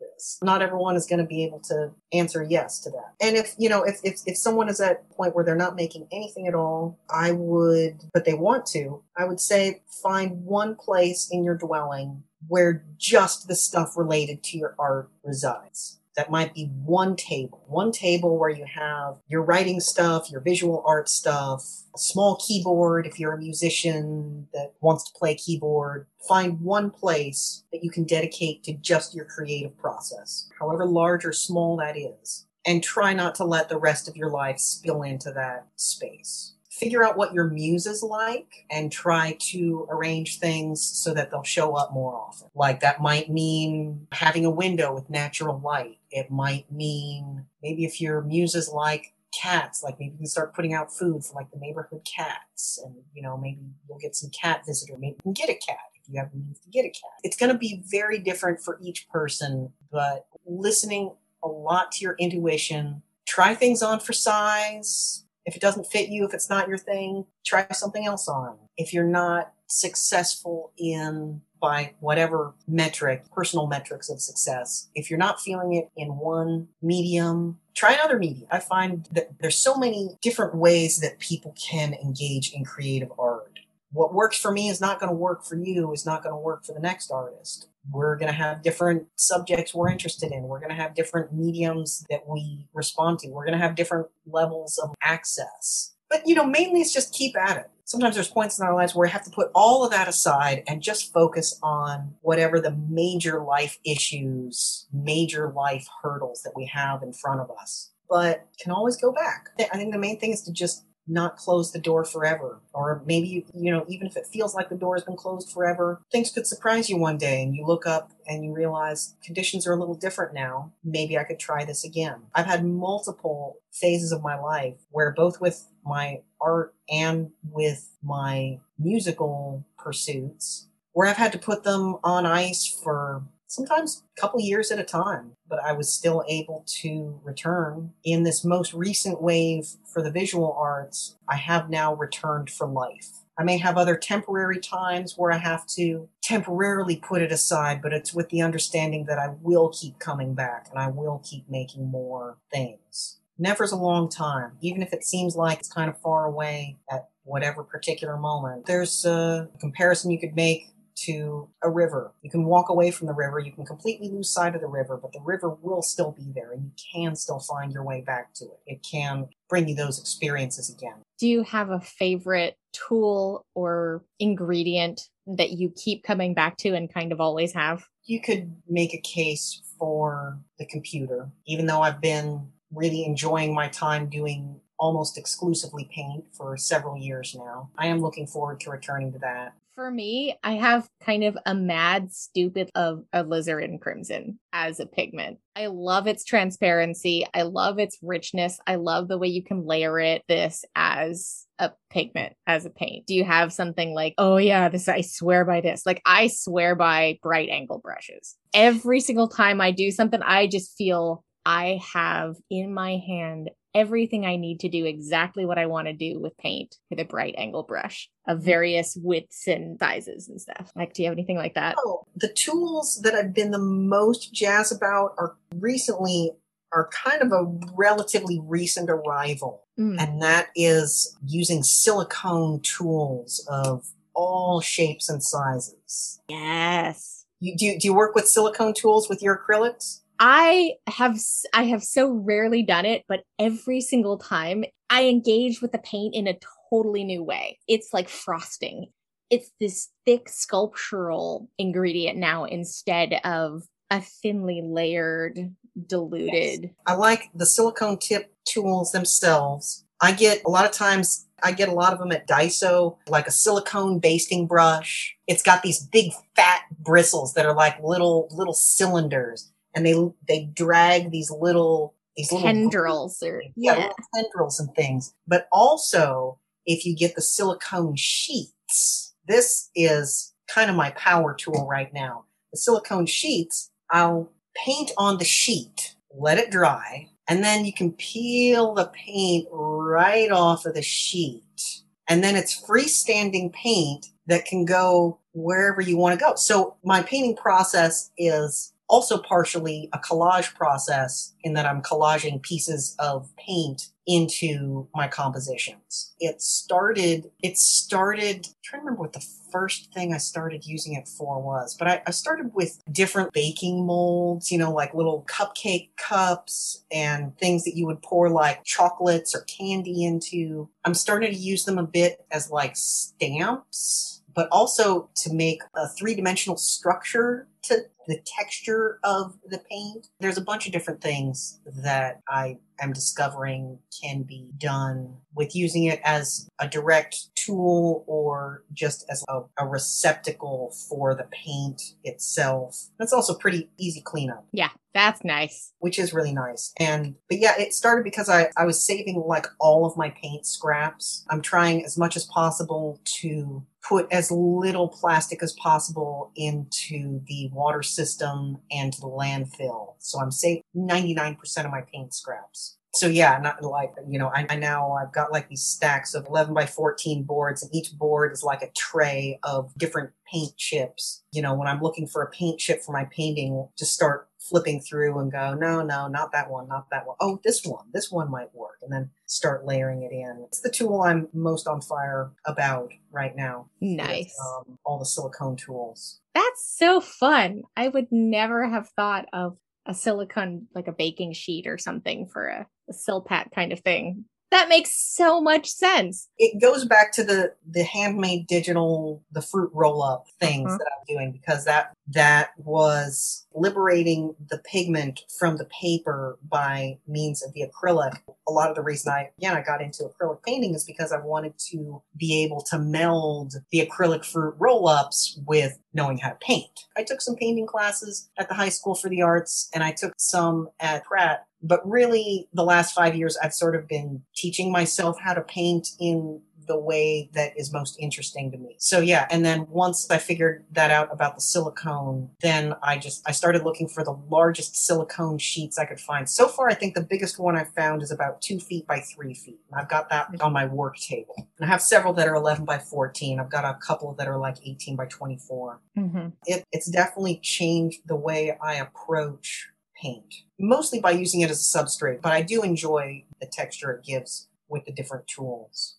Not everyone is going to be able to answer yes to that. And if you know if if if someone is at a point where they're not making anything at all, I would but they want to, I would say find one place in your dwelling where just the stuff related to your art resides that might be one table, one table where you have your writing stuff, your visual art stuff, a small keyboard if you're a musician that wants to play keyboard. Find one place that you can dedicate to just your creative process, however large or small that is. And try not to let the rest of your life spill into that space figure out what your muse is like and try to arrange things so that they'll show up more often. Like that might mean having a window with natural light. It might mean maybe if your muse is like cats, like maybe you can start putting out food for like the neighborhood cats and you know, maybe you'll get some cat visitor. Maybe you can get a cat if you have the means to get a cat. It's going to be very different for each person, but listening a lot to your intuition, try things on for size, if it doesn't fit you, if it's not your thing, try something else on. If you're not successful in by whatever metric, personal metrics of success, if you're not feeling it in one medium, try another medium. I find that there's so many different ways that people can engage in creative art. What works for me is not going to work for you, is not going to work for the next artist we're going to have different subjects we're interested in. We're going to have different mediums that we respond to. We're going to have different levels of access. But, you know, mainly it's just keep at it. Sometimes there's points in our lives where we have to put all of that aside and just focus on whatever the major life issues, major life hurdles that we have in front of us. But can always go back. I think the main thing is to just not close the door forever. Or maybe, you know, even if it feels like the door has been closed forever, things could surprise you one day and you look up and you realize conditions are a little different now. Maybe I could try this again. I've had multiple phases of my life where both with my art and with my musical pursuits, where I've had to put them on ice for sometimes a couple years at a time, but I was still able to return. In this most recent wave for the visual arts, I have now returned for life. I may have other temporary times where I have to temporarily put it aside, but it's with the understanding that I will keep coming back and I will keep making more things. Never's a long time, even if it seems like it's kind of far away at whatever particular moment. There's a comparison you could make to a river. You can walk away from the river, you can completely lose sight of the river, but the river will still be there and you can still find your way back to it. It can bring you those experiences again. Do you have a favorite tool or ingredient that you keep coming back to and kind of always have? You could make a case for the computer, even though I've been really enjoying my time doing almost exclusively paint for several years now. I am looking forward to returning to that. For me, I have kind of a mad stupid of a alizarin crimson as a pigment. I love its transparency. I love its richness. I love the way you can layer it this as a pigment, as a paint. Do you have something like, oh yeah, this I swear by this? Like I swear by bright angle brushes. Every single time I do something, I just feel I have in my hand everything I need to do exactly what I want to do with paint with a bright angle brush of mm-hmm. various widths and sizes and stuff. Like, do you have anything like that? Oh, the tools that I've been the most jazz about are recently are kind of a relatively recent arrival. Mm. And that is using silicone tools of all shapes and sizes. Yes. You, do, do you work with silicone tools with your acrylics? I have I have so rarely done it, but every single time I engage with the paint in a totally new way. It's like frosting. It's this thick sculptural ingredient now instead of a thinly layered, diluted. Yes. I like the silicone tip tools themselves. I get a lot of times I get a lot of them at Daiso, like a silicone basting brush. It's got these big fat bristles that are like little little cylinders and they they drag these little these tendrils little, or yeah, yeah. tendrils and things. But also, if you get the silicone sheets, this is kind of my power tool right now. The silicone sheets, I'll paint on the sheet, let it dry, and then you can peel the paint right off of the sheet. And then it's freestanding paint that can go wherever you want to go. So my painting process is also partially a collage process in that I'm collaging pieces of paint into my compositions. It started, it started, I'm trying to remember what the first thing I started using it for was, but I, I started with different baking molds, you know, like little cupcake cups and things that you would pour like chocolates or candy into. I'm starting to use them a bit as like stamps but also to make a three dimensional structure to the texture of the paint. There's a bunch of different things that I am discovering can be done with using it as a direct tool or just as a, a receptacle for the paint itself. That's also pretty easy cleanup. Yeah, that's nice. Which is really nice. And, but yeah, it started because I, I was saving like all of my paint scraps. I'm trying as much as possible to put as little plastic as possible into the water system and to the landfill. So I'm saving 99% of my paint scraps so yeah, not like you know, I, I, now I've got like these stacks of 11 by 14 boards, and each board is like a tray of different paint chips. You know, when I'm looking for a paint chip for my painting, just start flipping through and go, no, no, not that one, not that one. Oh, this one, this one might work, and then start layering it in. It's the tool I'm most on fire about right now. Nice. With, um, all the silicone tools. That's so fun. I would never have thought of a silicone like a baking sheet or something for a, a silpat kind of thing that makes so much sense it goes back to the the handmade digital the fruit roll up things uh-huh. that i'm doing because that that was liberating the pigment from the paper by means of the acrylic. A lot of the reason i again i got into acrylic painting is because i wanted to be able to meld the acrylic fruit roll ups with knowing how to paint. I took some painting classes at the high school for the arts and i took some at pratt. But really, the last five years, I've sort of been teaching myself how to paint in the way that is most interesting to me. So yeah, and then once I figured that out about the silicone, then I just I started looking for the largest silicone sheets I could find. So far, I think the biggest one I've found is about two feet by three feet. I've got that on my work table. And I have several that are 11 by 14. I've got a couple that are like 18 by 24. Mm-hmm. It, it's definitely changed the way I approach paint, mostly by using it as a substrate, but I do enjoy the texture it gives with the different tools.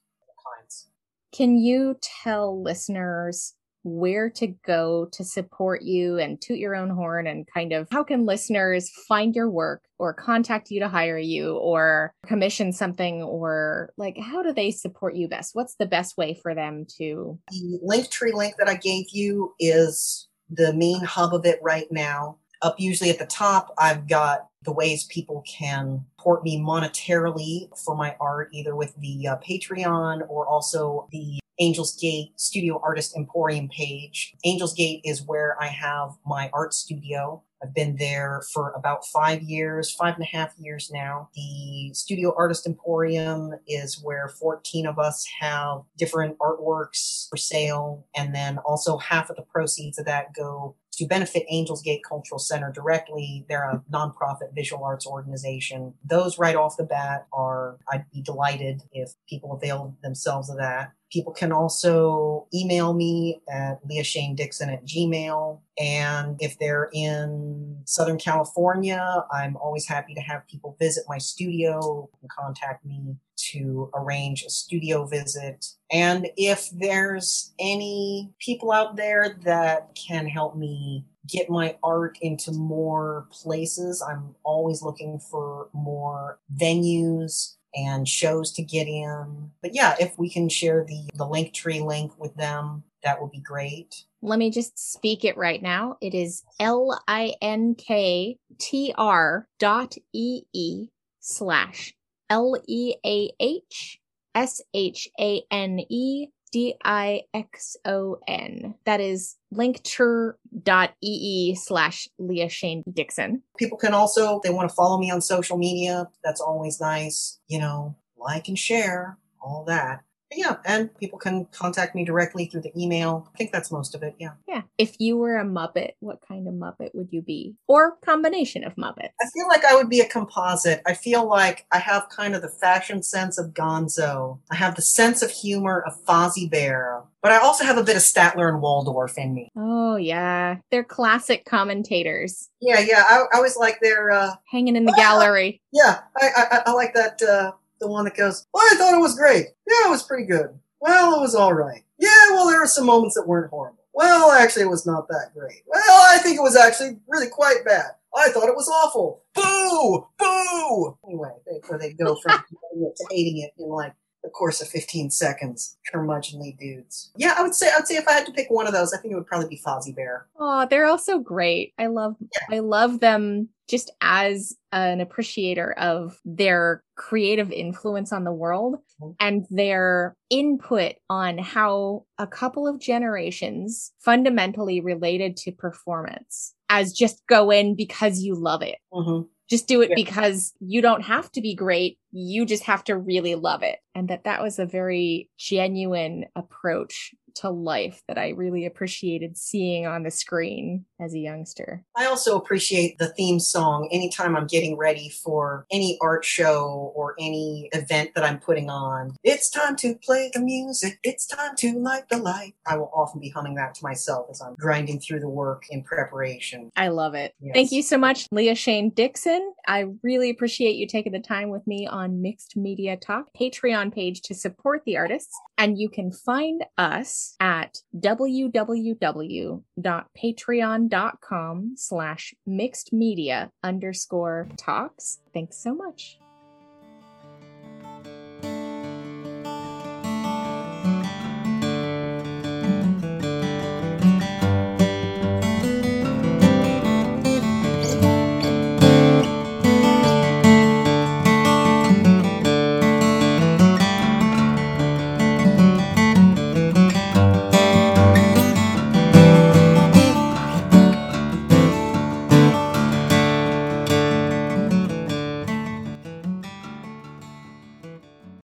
Can you tell listeners where to go to support you and toot your own horn and kind of how can listeners find your work or contact you to hire you or commission something or like how do they support you best? What's the best way for them to? The Linktree link that I gave you is the main hub of it right now. Up usually at the top, I've got the ways people can support me monetarily for my art, either with the uh, Patreon or also the Angels Gate Studio Artist Emporium page. Angels Gate is where I have my art studio. I've been there for about five years, five and a half years now. The Studio Artist Emporium is where 14 of us have different artworks for sale. And then also half of the proceeds of that go to benefit Angels Gate Cultural Center directly. They're a nonprofit visual arts organization. Those right off the bat are, I'd be delighted if people avail themselves of that. People can also email me at Leah Shane Dixon at Gmail. And if they're in Southern California, I'm always happy to have people visit my studio and contact me to arrange a studio visit. And if there's any people out there that can help me get my art into more places, I'm always looking for more venues and shows to get in. But yeah, if we can share the, the Linktree link with them, that would be great. Let me just speak it right now. It is L I N K T R dot E E slash L E A H S H A N E D I X O N. That is linktree.ee slash Leah Shane Dixon. People can also, they want to follow me on social media. That's always nice. You know, like and share, all that yeah, and people can contact me directly through the email. I think that's most of it. Yeah. Yeah. If you were a Muppet, what kind of Muppet would you be? Or combination of Muppets? I feel like I would be a composite. I feel like I have kind of the fashion sense of Gonzo. I have the sense of humor of Fozzie Bear. But I also have a bit of Statler and Waldorf in me. Oh yeah, they're classic commentators. Yeah, yeah. I, I was like they're uh, hanging in the (laughs) gallery. Yeah, I, I, I like that. Uh, the one that goes, Well, I thought it was great. Yeah, it was pretty good. Well, it was all right. Yeah, well, there were some moments that weren't horrible. Well, actually, it was not that great. Well, I think it was actually really quite bad. I thought it was awful. Boo! Boo! Anyway, they, where they go from (laughs) to hating it in like the course of 15 seconds. Curmudgeonly dudes. Yeah, I would say I'd say if I had to pick one of those, I think it would probably be Fozzie Bear. Oh, they're also great. I love yeah. I love them just as an appreciator of their creative influence on the world mm-hmm. and their input on how a couple of generations fundamentally related to performance as just go in because you love it. Mm-hmm. Just do it yeah. because you don't have to be great. You just have to really love it. And that that was a very genuine approach to life that I really appreciated seeing on the screen as a youngster. I also appreciate the theme song anytime I'm getting ready for any art show or any event that I'm putting on. It's time to play the music. It's time to light the light. I will often be humming that to myself as I'm grinding through the work in preparation. I love it. Yes. Thank you so much, Leah Shane Dixon. I really appreciate you taking the time with me on Mixed Media Talk Patreon page to support the artists. And you can find at www.patreon.com slash mixed media underscore talks. Thanks so much.